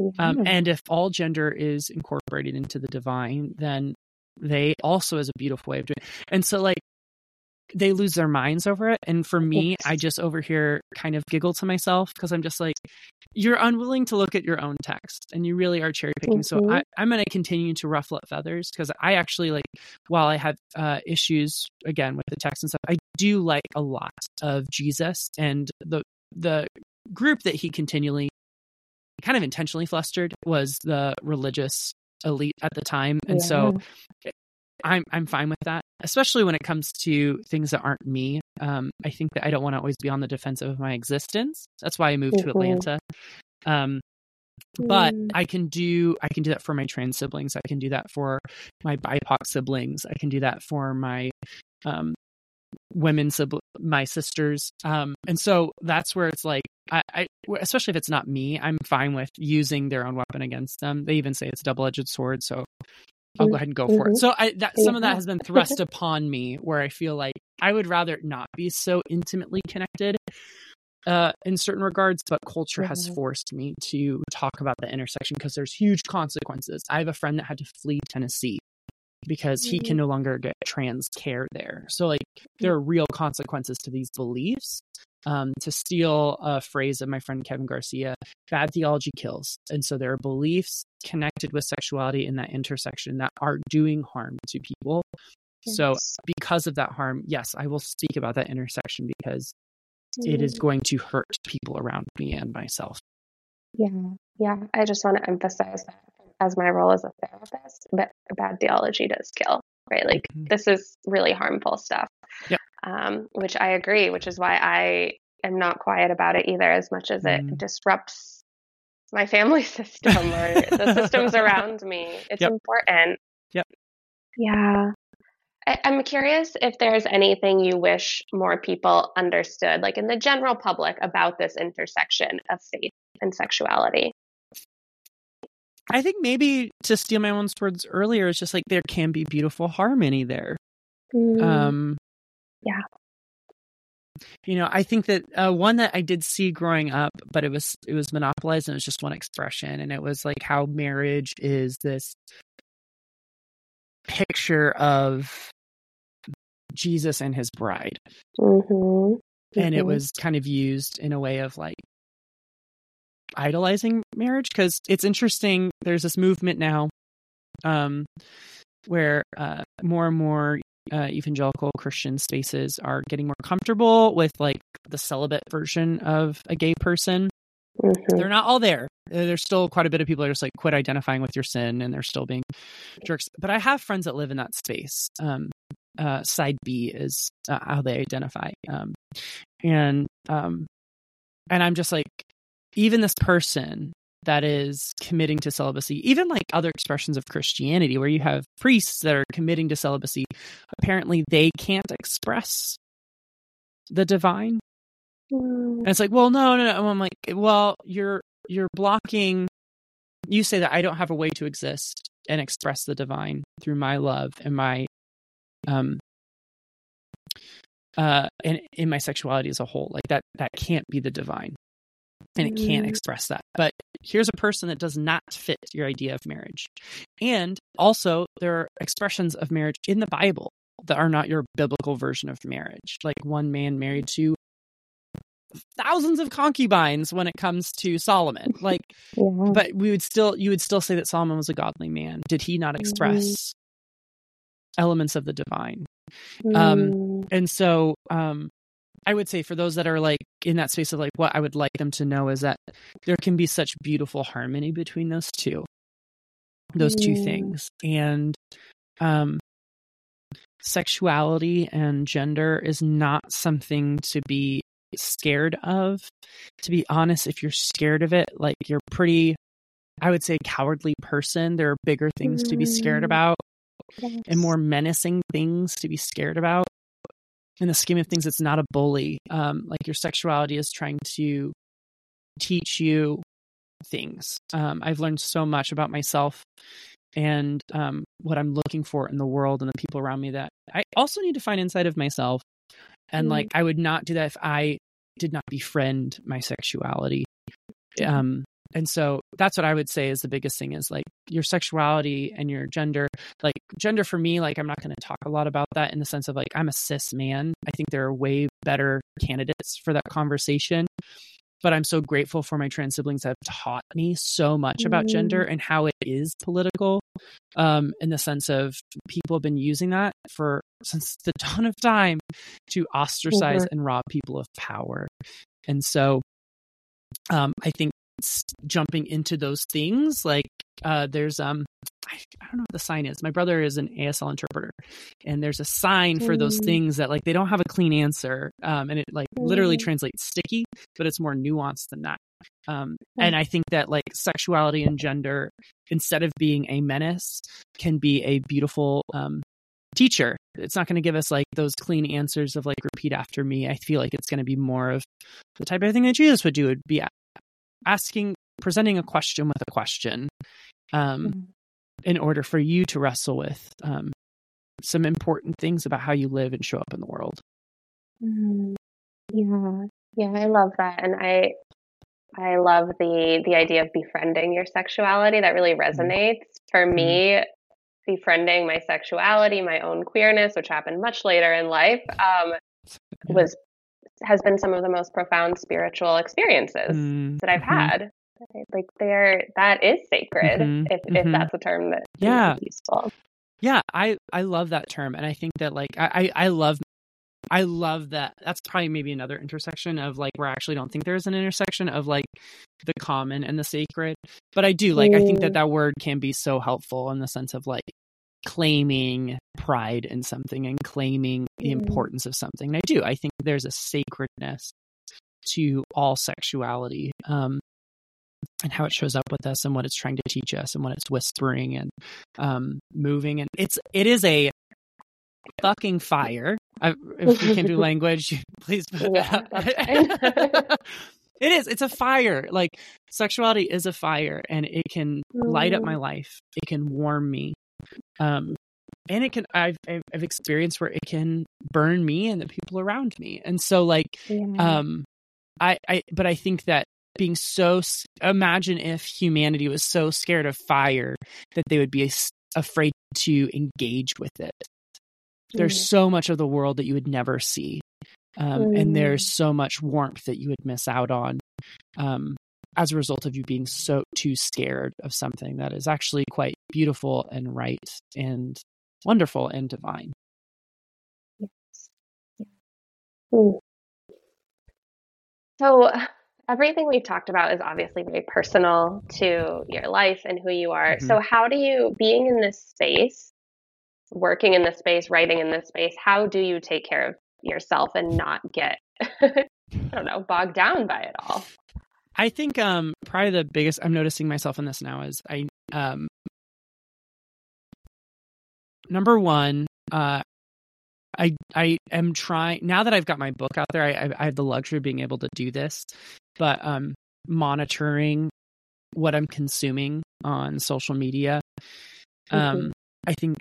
Mm-hmm. Um, and if all gender is incorporated into the divine, then they also is a beautiful way of doing it. And so like they lose their minds over it. And for me, I just over here kind of giggle to myself because I'm just like, you're unwilling to look at your own text and you really are cherry picking. Mm-hmm. So I, am going to continue to ruffle up feathers because I actually like, while I have uh, issues again with the text and stuff, I do like a lot of Jesus and the, the group that he continually kind of intentionally flustered was the religious elite at the time. And yeah. so I'm I'm fine with that, especially when it comes to things that aren't me. Um, I think that I don't want to always be on the defensive of my existence. That's why I moved mm-hmm. to Atlanta. Um, but mm. I can do I can do that for my trans siblings. I can do that for my BIPOC siblings. I can do that for my um, women sibling, my sisters. Um, and so that's where it's like I, I, especially if it's not me, I'm fine with using their own weapon against them. They even say it's a double edged sword. So I'll go ahead and go mm-hmm. for it. Mm-hmm. So I, that some of that has been thrust upon me where I feel like I would rather not be so intimately connected uh, in certain regards, but culture has mm-hmm. forced me to talk about the intersection because there's huge consequences. I have a friend that had to flee Tennessee because he can no longer get trans care there. So like there are real consequences to these beliefs um, to steal a phrase of my friend Kevin Garcia, bad theology kills. And so there are beliefs connected with sexuality in that intersection that are doing harm to people. Yes. So, because of that harm, yes, I will speak about that intersection because mm. it is mm. going to hurt people around me and myself. Yeah. Yeah. I just want to emphasize that as my role as a therapist, but bad theology does kill, right? Like, mm-hmm. this is really harmful stuff. Yeah um, which I agree, which is why I am not quiet about it either, as much as it mm. disrupts my family system or the systems around me. It's yep. important. Yep. Yeah. I, I'm curious if there's anything you wish more people understood, like in the general public, about this intersection of faith and sexuality. I think maybe to steal my own words earlier, it's just like there can be beautiful harmony there. Mm, Um, Yeah. You know, I think that uh, one that I did see growing up, but it was it was monopolized and it was just one expression, and it was like how marriage is this picture of Jesus and his bride, mhm, and it mhm. was kind of used in a way of like idolizing marriage because it's interesting. There's this movement now, um, where uh, more and more uh, evangelical Christian spaces are getting more comfortable with like the celibate version of a gay person. Mhm. They're not all there. There's still quite a bit of people that are just like quit identifying with your sin, and they're still being jerks. But I have friends that live in that space. Um, uh, side B is uh, how they identify, um, and um, and I'm just like, even this person that is committing to celibacy, even like other expressions of Christianity, where you have priests that are committing to celibacy, apparently they can't express the divine. Mm, And it's like, well, no, no, no. And I'm like, well, you're you're blocking. You say that I don't have a way to exist and express the divine through my love and my um uh and in my sexuality as a whole. Like that that can't be the divine. And it can't Mm. express that. But here's a person that does not fit your idea of marriage. And also there are expressions of marriage in the Bible that are not your biblical version of marriage. Like one man married to thousands of concubines when it comes to Solomon. Like, yeah. but we would still, you would still say that Solomon was a godly man. Did he not express elements of the divine? um, Mm, And so, um, I would say for those that are like in that space of like what I would like them to know is that there can be such beautiful harmony between those two, those two Mm. things, and um, sexuality and gender is not something to be scared of. To be honest, if you're scared of it, like you're pretty, I would say, cowardly person. There are bigger things to be scared Mm. about yes. and more menacing things to be scared about. In the scheme of things, it's not a bully. Um, like your sexuality is trying to teach you things. Um, I've learned so much about myself and um, what I'm looking for in the world and the people around me that I also need to find inside of myself. And Mm. like, I would not do that if I did not befriend my sexuality. Um, and so that's what I would say is the biggest thing is like your sexuality and your gender. Like gender for me, like I'm not going to talk a lot about that in the sense of like I'm a cis man. I think there are way better candidates for that conversation. But I'm so grateful for my trans siblings that have taught me so much about gender and how it is political. Um, in the sense of people have been using that for since the dawn of time to ostracize Mhm. and rob people of power. And so um, I think jumping into those things like uh, there's um I, I don't know what the sign is. My brother is an asl interpreter and there's a sign for those Mm. things that like they don't have a clean answer um, and it like literally Mm. translates sticky but it's more nuanced than that. Um, and i think that like sexuality and gender instead of being a menace can be a beautiful um, teacher. It's not going to give us like those clean answers of like repeat after me. I feel like it's going to be more of the type of thing that jesus would do would be asking presenting a question with a question um, Mhm. in order for you to wrestle with um, some important things about how you live and show up in the world Mm, Yeah, yeah, I love that, and I I love the the idea of befriending your sexuality. That really resonates for me. Befriending my sexuality, my own queerness, which happened much later in life, um, was has been some of the most profound spiritual experiences Mm, that I've mhm. had. Like they're that is sacred, Mhm, if if mhm. that's a term that Yeah. is useful. Yeah, I I love that term, and I think that like I I I love I love that. That's probably maybe another intersection of like where I actually don't think there's an intersection of like the common and the sacred, but I do like I think that Mm. that word can be so helpful in the sense of like claiming pride in something and claiming the Mm. importance of something. And I do. I think there's a sacredness to all sexuality. Um and how it shows up with us and what it's trying to teach us and what it's whispering and um, moving and it's it is a fucking fire I, if we can do language please Yeah, it is. It's a fire. Like sexuality is a fire and it can light up my life. It can warm me. Um and it can I've I've experienced where it can burn me and the people around me. And so like Yeah. um I I but I think that being so imagine if humanity was so scared of fire that they would be afraid to engage with it. There's Mm. so much of the world that you would never see. Um, Mm. and there's so much warmth that you would miss out on um, as a result of you being so too scared of something that is actually quite beautiful and right and wonderful and divine. Mm. So, everything we've talked about is obviously very personal to your life and who you are. Mhm. So, how do you, being in this space, working in this space, writing in this space, how do you take care of yourself and not get, I don't know, bogged down by it all? I think um, probably the biggest I'm noticing myself in this now is I um, number one, uh, I I am trying now that I've got my book out there. I I, have the luxury of being able to do this, but um, monitoring what I'm consuming on social media. Um, I think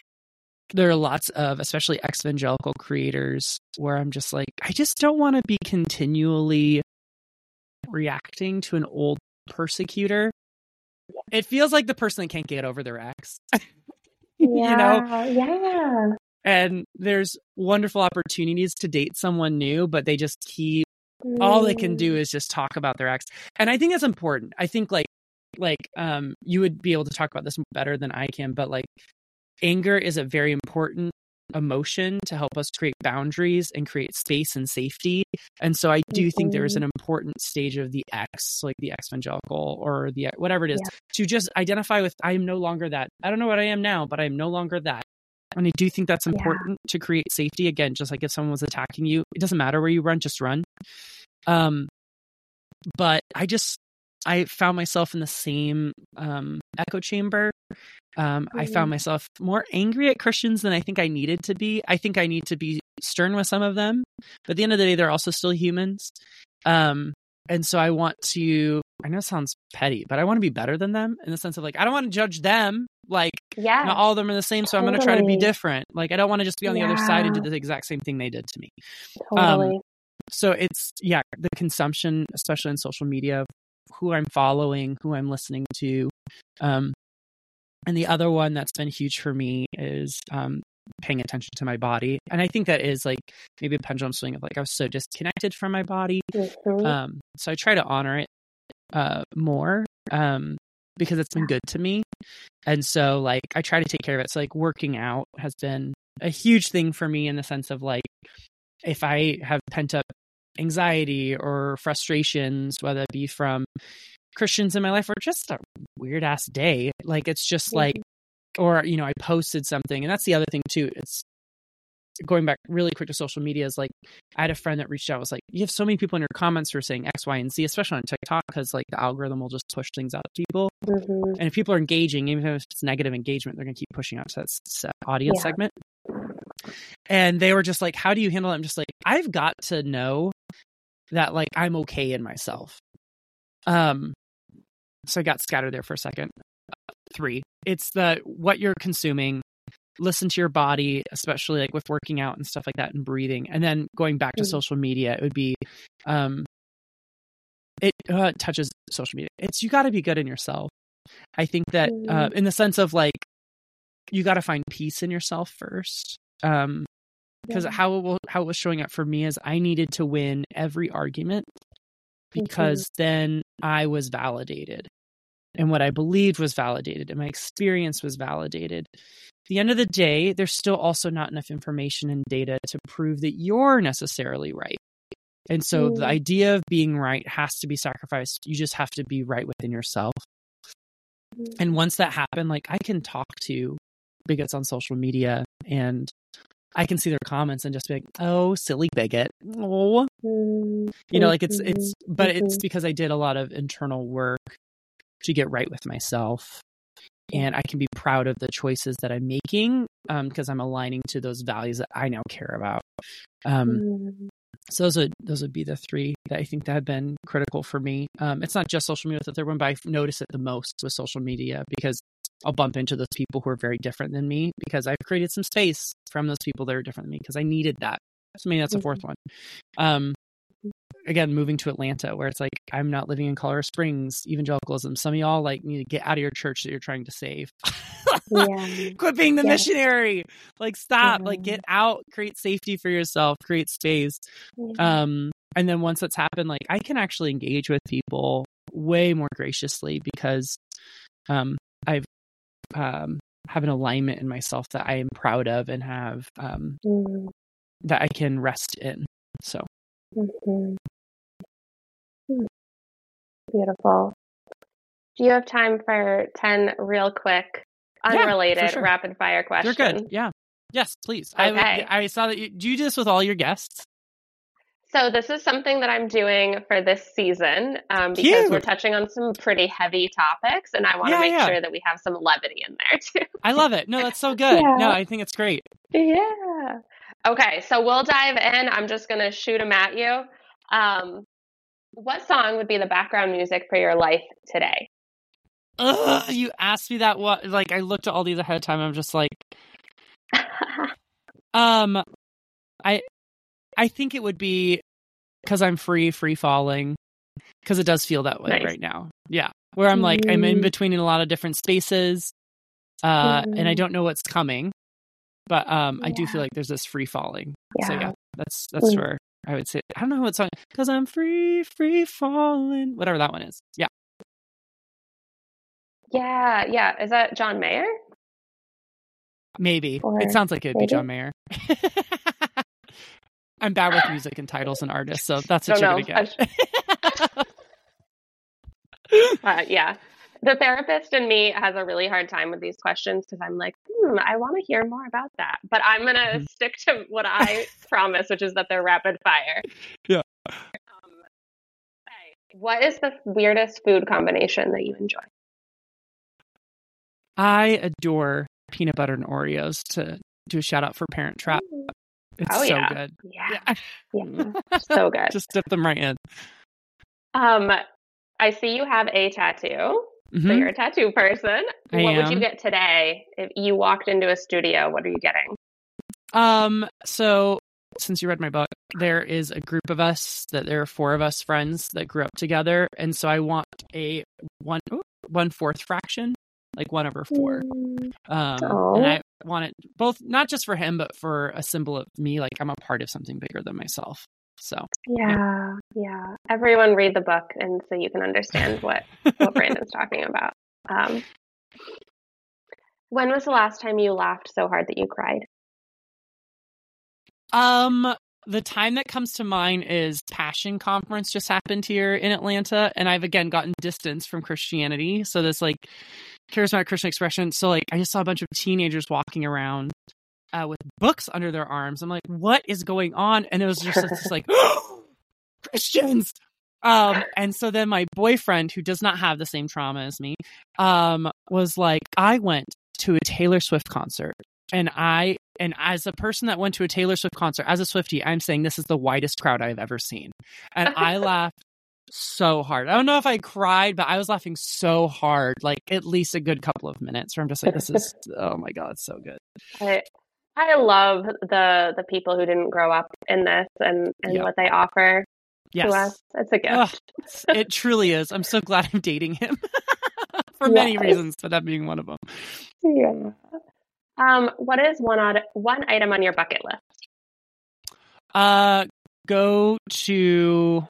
there are lots of, especially evangelical creators, where I'm just like, I just don't want to be continually reacting to an old persecutor. It feels like the person that can't get over their ex. you know, yeah. and there's wonderful opportunities to date someone new, but they just keep all they can Mm. do is just talk about their ex. And I think that's important. I think like like um you would be able to talk about this better than I can, but like anger is a very important emotion to help us create boundaries and create space and safety. And so I do think there is an important stage of the X, like the evangelical or the whatever it is, Yeah. to just identify with I am no longer that. I don't know what I am now, but I am no longer that. And I do think that's Yeah. important to create safety. Again, just like if someone was attacking you, it doesn't matter where you run, just run. Um, but I just I found myself in the same um, echo chamber. Um, I found Mhm. myself more angry at Christians than I think I needed to be. I think I need to be stern with some of them, but at the end of the day, they're also still humans. Um, and so I want to. I know it sounds petty, but I want to be better than them in the sense of like I don't want to judge them. Like Yeah. not all of them are the same, so I'm going to try to be different. Like I don't want to just be on the other side and do the exact same thing they did to me totally. so it's yeah the consumption especially in social media who i'm following who i'm listening to um and the other one that's been huge for me is um paying attention to my body and i think that is like maybe a pendulum swing of like i was so disconnected from my body Mhm. um so i try to honor it uh more um because it's been good to me and so like i try to take care of it so like working out has been a huge thing for me in the sense of like if i have pent up anxiety or frustrations whether it be from christians in my life or just a weird ass day like it's just like or you know i posted something and that's the other thing too it's going back really quick to social media is like i had a friend that reached out was like you have so many people in your comments who are saying x y and z especially on tiktok because like the algorithm will just push things out to people Mhm. and if people are engaging even if it's negative engagement they're going to keep pushing out to that audience Yeah. segment and they were just like how do you handle it i'm just like i've got to know that like i'm okay in myself. Um so i got scattered there for a second. Three it's the what you're consuming listen to your body especially like with working out and stuff like that and breathing. And then going back to Mhm. social media it would be um it uh, touches social media. It's you got to be good in yourself. I think that uh, Mhm. in the sense of like you got to find peace in yourself first um because Yeah. how it will, how it was showing up for me is I needed to win every argument because then I was validated and what I believed was validated and my experience was validated. At the end of the day, there's still also not enough information and data to prove that you're necessarily right. And so the Mm. idea of being right has to be sacrificed. You just have to be right within yourself. Mhm. And once that happened, like I can talk to bigots on social media and I can see their comments and just be like, "Oh, silly bigot." Oh, you know, like it's it's Mhm. but it's Mhm. because I did a lot of internal work to get right with myself. And I can be proud of the choices that I'm making um, because I'm aligning to those values that I now care about. Um, Mhm. so those would those would be the three that I think that have been critical for me. Um, it's not just social media the third one, but I notice it the most with social media because I'll bump into those people who are very different than me because I've created some space from those people that are different than me because I needed that. So maybe that's a fourth one. Um, again, moving to Atlanta, where it's like I'm not living in Colorado Springs, evangelicalism. Some of y'all like need to get out of your church that you're trying to save. yeah. Quit being the yeah. missionary. Like stop. Like get out. Create safety for yourself. Create space. Yeah. Um, and then once that's happened, like I can actually engage with people way more graciously because um, I've um, have an alignment in myself that I am proud of and have um, mm. that I can rest in. So. Mm-hmm. Hmm. Beautiful. Do you have time for 10 real quick, unrelated, yeah, sure. rapid fire questions? You're good. Yeah. Yes, please. Okay. I, I saw that you do you do this with all your guests. So this is something that I'm doing for this season um, because Cute. we're touching on some pretty heavy topics, and I want to yeah, make yeah. sure that we have some levity in there too. I love it. No, that's so good. Yeah. No, I think it's great. Yeah. Okay, so we'll dive in. I'm just going to shoot them at you. Um, what song would be the background music for your life today? Ugh, you asked me that. What? Like, I looked at all these ahead of time. I'm just like, um, I, I think it would be because I'm free, free falling, because it does feel that way nice. right now. Yeah, where I'm like, mm. I'm in mm. between in a lot of different spaces, uh, mm. and I mm. don't know what's coming, but um, yeah. I do feel like there's this free falling. Yeah. So yeah, that's that's mm. where I would say. I don't know what song because I'm free, free falling, whatever that one is. Yeah. Yeah, yeah. Is that John Mayer? Maybe. Or it sounds like it'd maybe? be John Mayer. I'm bad with music and titles and artists, so that's what you're gonna get. uh, yeah, the therapist in me has a really hard time with these questions because I'm like, hmm, I want to hear more about that. But I'm going to mm-hmm. stick to what I promise, which is that they're rapid fire. Yeah. Um, okay. What is the weirdest food combination that you enjoy? I adore peanut butter and Oreos to do a shout out for Parent Trap. It's oh, so yeah. good. Yeah. Yeah. so good. Just dip them right in. Um, I see you have a tattoo. Mm-hmm. So you're a tattoo person. I what am. would you get today if you walked into a studio? What are you getting? Um, so since you read my book, there is a group of us that there are four of us friends that grew up together, and so I want a one one fourth fraction, like one over four. Mm. Um, and I want it both not just for him, but for a symbol of me, like I'm a part of something bigger than myself. So yeah, yeah, yeah. Everyone read the book, and so you can understand what what Brandon's talking about. Um, when was the last time you laughed so hard that you cried? Um, the time that comes to mind is Passion Conference just happened here in Atlanta, and I've again gotten distance from Christianity. So this like charismatic Christian expression. So like I just saw a bunch of teenagers walking around uh, with books under their arms. I'm like, what is going on? And it was just, just like, Christians. Um, and so then my boyfriend, who does not have the same trauma as me, um, was like, I went to a Taylor Swift concert. And I, and as a person that went to a Taylor Swift concert, as a Swifty, I'm saying this is the widest crowd I've ever seen. And I laughed so hard. I don't know if I cried, but I was laughing so hard, like at least a good couple of minutes where I'm just like, this is, oh my God, so good. I, I love the the people who didn't grow up in this and and yep. what they offer yes. to us. It's a gift. Ugh, it truly is. I'm so glad I'm dating him for yes. many reasons, but that being one of them. Yeah. Um, what is one odd, one item on your bucket list? Uh, go to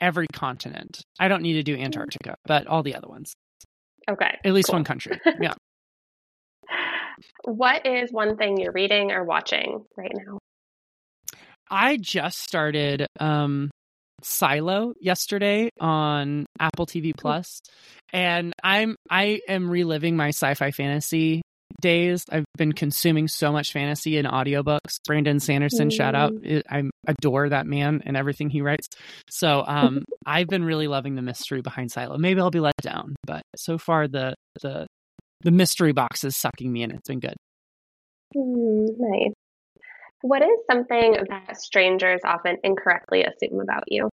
every continent. I don't need to do Antarctica, but all the other ones. Okay. At least cool. one country. Yeah. What is one thing you're reading or watching right now? I just started um, Silo yesterday on Apple TV Plus, and I'm I am reliving my sci-fi fantasy days. I've been consuming so much fantasy and audiobooks. Brandon Sanderson, mm. shout out. I adore that man and everything he writes. So um, I've been really loving the mystery behind Silo. Maybe I'll be let down, but so far the the the mystery box is sucking me in. It's been good. Mm, nice. What is something that strangers often incorrectly assume about you?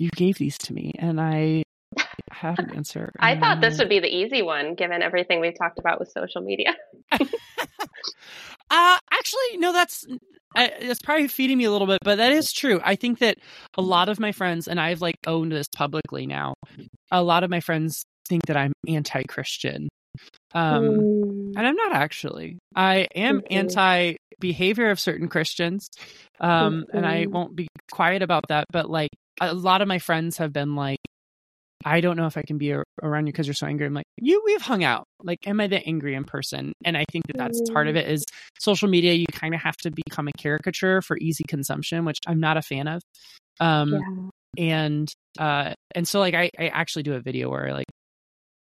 You gave these to me, and I have an answer. I thought this would be the easy one, given everything we've talked about with social media. uh, actually, no, that's it's probably feeding me a little bit, but that is true. I think that a lot of my friends, and I've like owned this publicly now, a lot of my friends think that I'm anti-Christian. Um, mm. and I'm not actually. I am mm-hmm. anti behavior of certain Christians. Um, mm-hmm. and I won't be quiet about that, but like a lot of my friends have been like, I don't know if I can be around you because you're so angry. I'm like, you, we've hung out. Like, am I the angry in person? And I think that that's mm. part of it is social media. You kind of have to become a caricature for easy consumption, which I'm not a fan of. Um, yeah. and, uh, and so like, I, I actually do a video where like,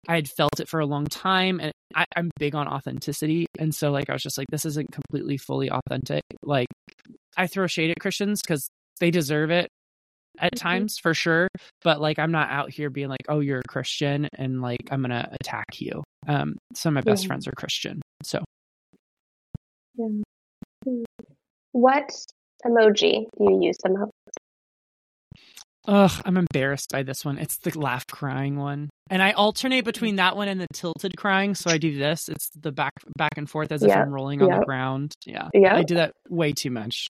I had felt it for a long time and I, I'm big on authenticity. And so like, I was just like, this isn't completely fully authentic. Like, I throw shade at Christians because they deserve it at mm-hmm. times for sure but like i'm not out here being like oh you're a christian and like i'm gonna attack you um some of my best yeah. friends are christian so yeah. Hmm. what emoji do you use the most Ugh, I'm embarrassed by this one. It's the laugh crying one. And I alternate between that one and the tilted crying. So I do this. It's the back back and forth as yep. if I'm rolling on the ground. Yeah. Yeah. I do that way too much.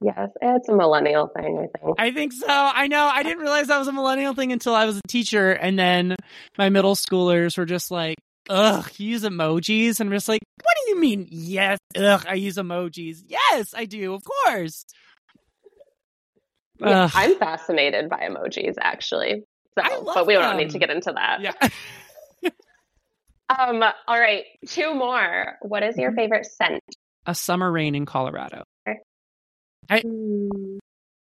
Yes, it's a millennial thing, I think. I think so. I know. I didn't realize that was a millennial thing until I was a teacher. And then my middle schoolers were just like, ugh, you use emojis. And I'm just like, what do you mean? Yes, ugh, I use emojis. Yes, I do, of course. Yeah, I'm fascinated by emojis, actually. So, but we them. don't need to get into that. Yeah. um. All right, two more. What is your mm-hmm. favorite scent? A summer rain in Colorado. I mm,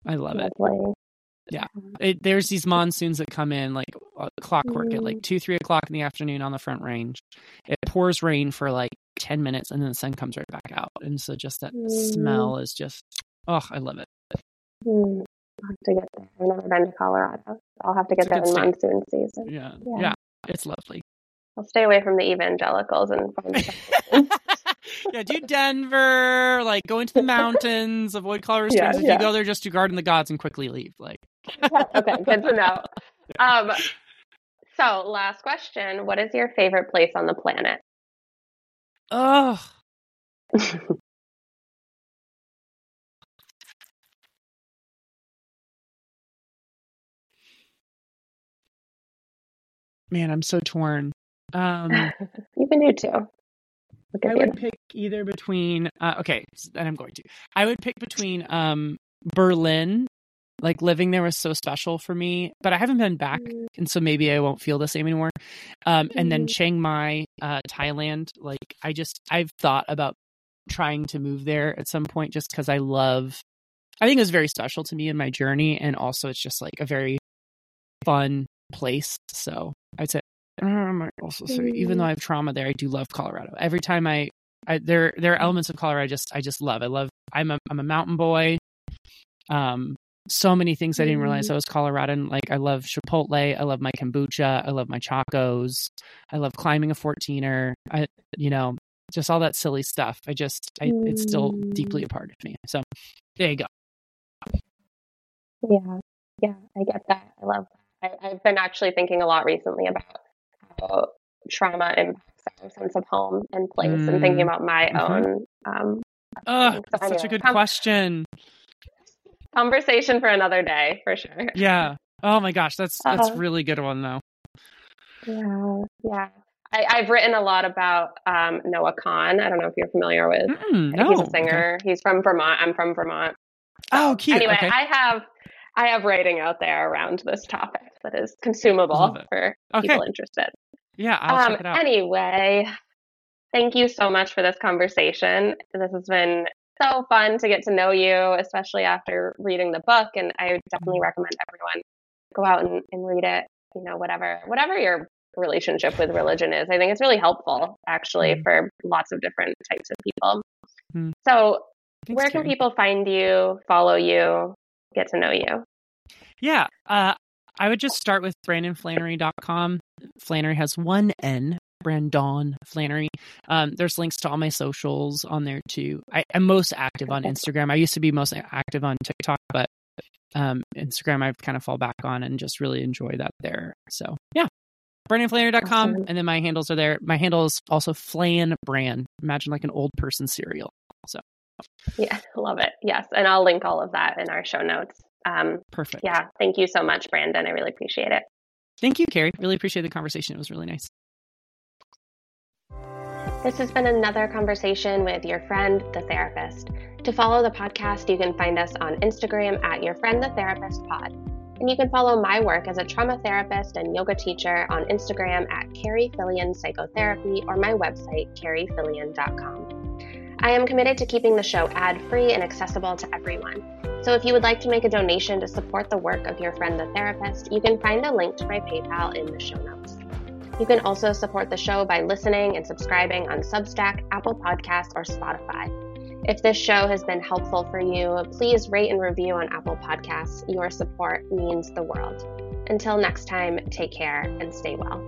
I love lovely. it. Yeah, it, there's these monsoons that come in like uh, clockwork mm. at like mm. two, three o'clock in the afternoon on the Front Range. It pours rain for like ten minutes, and then the sun comes right back out, and so just that mm. smell is just oh, I love it. Mm. I'll have to get there. I've never been to Colorado. I'll have to get there in state. monsoon season. Yeah. yeah, yeah, it's lovely. I'll stay away from the evangelicals and find yeah, do Denver, like go into the mountains, avoid Colorado Springs. Yeah, if yeah. you go there just to garden the gods and quickly leave. Like okay, good to know. Um so last question. What is your favorite place on the planet? Oh. Man, I'm so torn. Um, you can do two. I would pick either between. Uh, okay, and I'm going to. I would pick between um, Berlin. Like living there was so special for me, but I haven't been back, mm. and so maybe I won't feel the same anymore. Um, and then mm. Chiang Mai, uh, Thailand. Like I just I've thought about trying to move there at some point, just because I love. I think it was very special to me in my journey, and also it's just like a very fun place. So I'd say I might also say, even though mm-hmm. I have trauma there, I do love Colorado. Every time I, I there there are elements of Colorado I just I just love. I love. I'm a I'm a mountain boy. Um, so many things I didn't realize mm-hmm. I was Coloradan. Like I love Chipotle. I love my kombucha. I love my chacos. I love climbing a 14er. I, you know, just all that silly stuff. I just, I, it's still deeply mm-hmm. a part of me. So there you go. Yeah. Yeah. I get that. I love that. I, I've been actually thinking a lot recently about trauma impacts our sense of home and place mm. and thinking mm, about my mm-hmm. own um oh, so that's anyway, such a good com- question conversation for another day for sure yeah oh my gosh that's that's uh, really good one though yeah yeah I, have written a lot about um, Noah Kahan. I don't know if you're familiar with. Mm, no. He's a singer. Okay. He's from Vermont. I'm from Vermont. Oh, cute. Anyway, okay. I have I have writing out there around this topic that is consumable for okay. people interested. Yeah, I'll um, check it out. Anyway, thank you so much for this conversation. This has been so fun to get to know you, especially after reading the book. And I would definitely recommend everyone go out and, and read it. You know, whatever whatever your relationship with religion is, I think it's really helpful actually mm for lots of different types of people. mm So, Thanks, where can Kari. people find you, follow you, get to know you? Yeah, uh, I would just start with brandonflanery.com. Flanery has one N, Brandon Flanery. Um, there's links to all my socials on there too. I, am most active on Instagram. I used to be most active on TikTok, but um, Instagram I've kind of fall back on and just really enjoy that there. So yeah, BrandonFlanery.com. Awesome. And then my handles are there. My handle is also Flan Bran. Imagine like an old person cereal. So yeah, love it. Yes. And I'll link all of that in our show notes. Um, Perfect. Yeah. Thank you so much, Brandon. I really appreciate it. Thank you, Kari. Really appreciate the conversation. It was really nice. This has been another conversation with your friend, the therapist. To follow the podcast, you can find us on Instagram at Your Friend the Therapist Pod. And you can follow my work as a trauma therapist and yoga teacher on Instagram at Kari Fillian Psychotherapy or my website, karifillian.com. I am committed to keeping the show ad free and accessible to everyone. So if you would like to make a donation to support the work of your friend the therapist, you can find a link to my PayPal in the show notes. You can also support the show by listening and subscribing on Substack, Apple Podcasts, or Spotify. If this show has been helpful for you, please rate and review on Apple Podcasts. Your support means the world. Until next time, take care and stay well.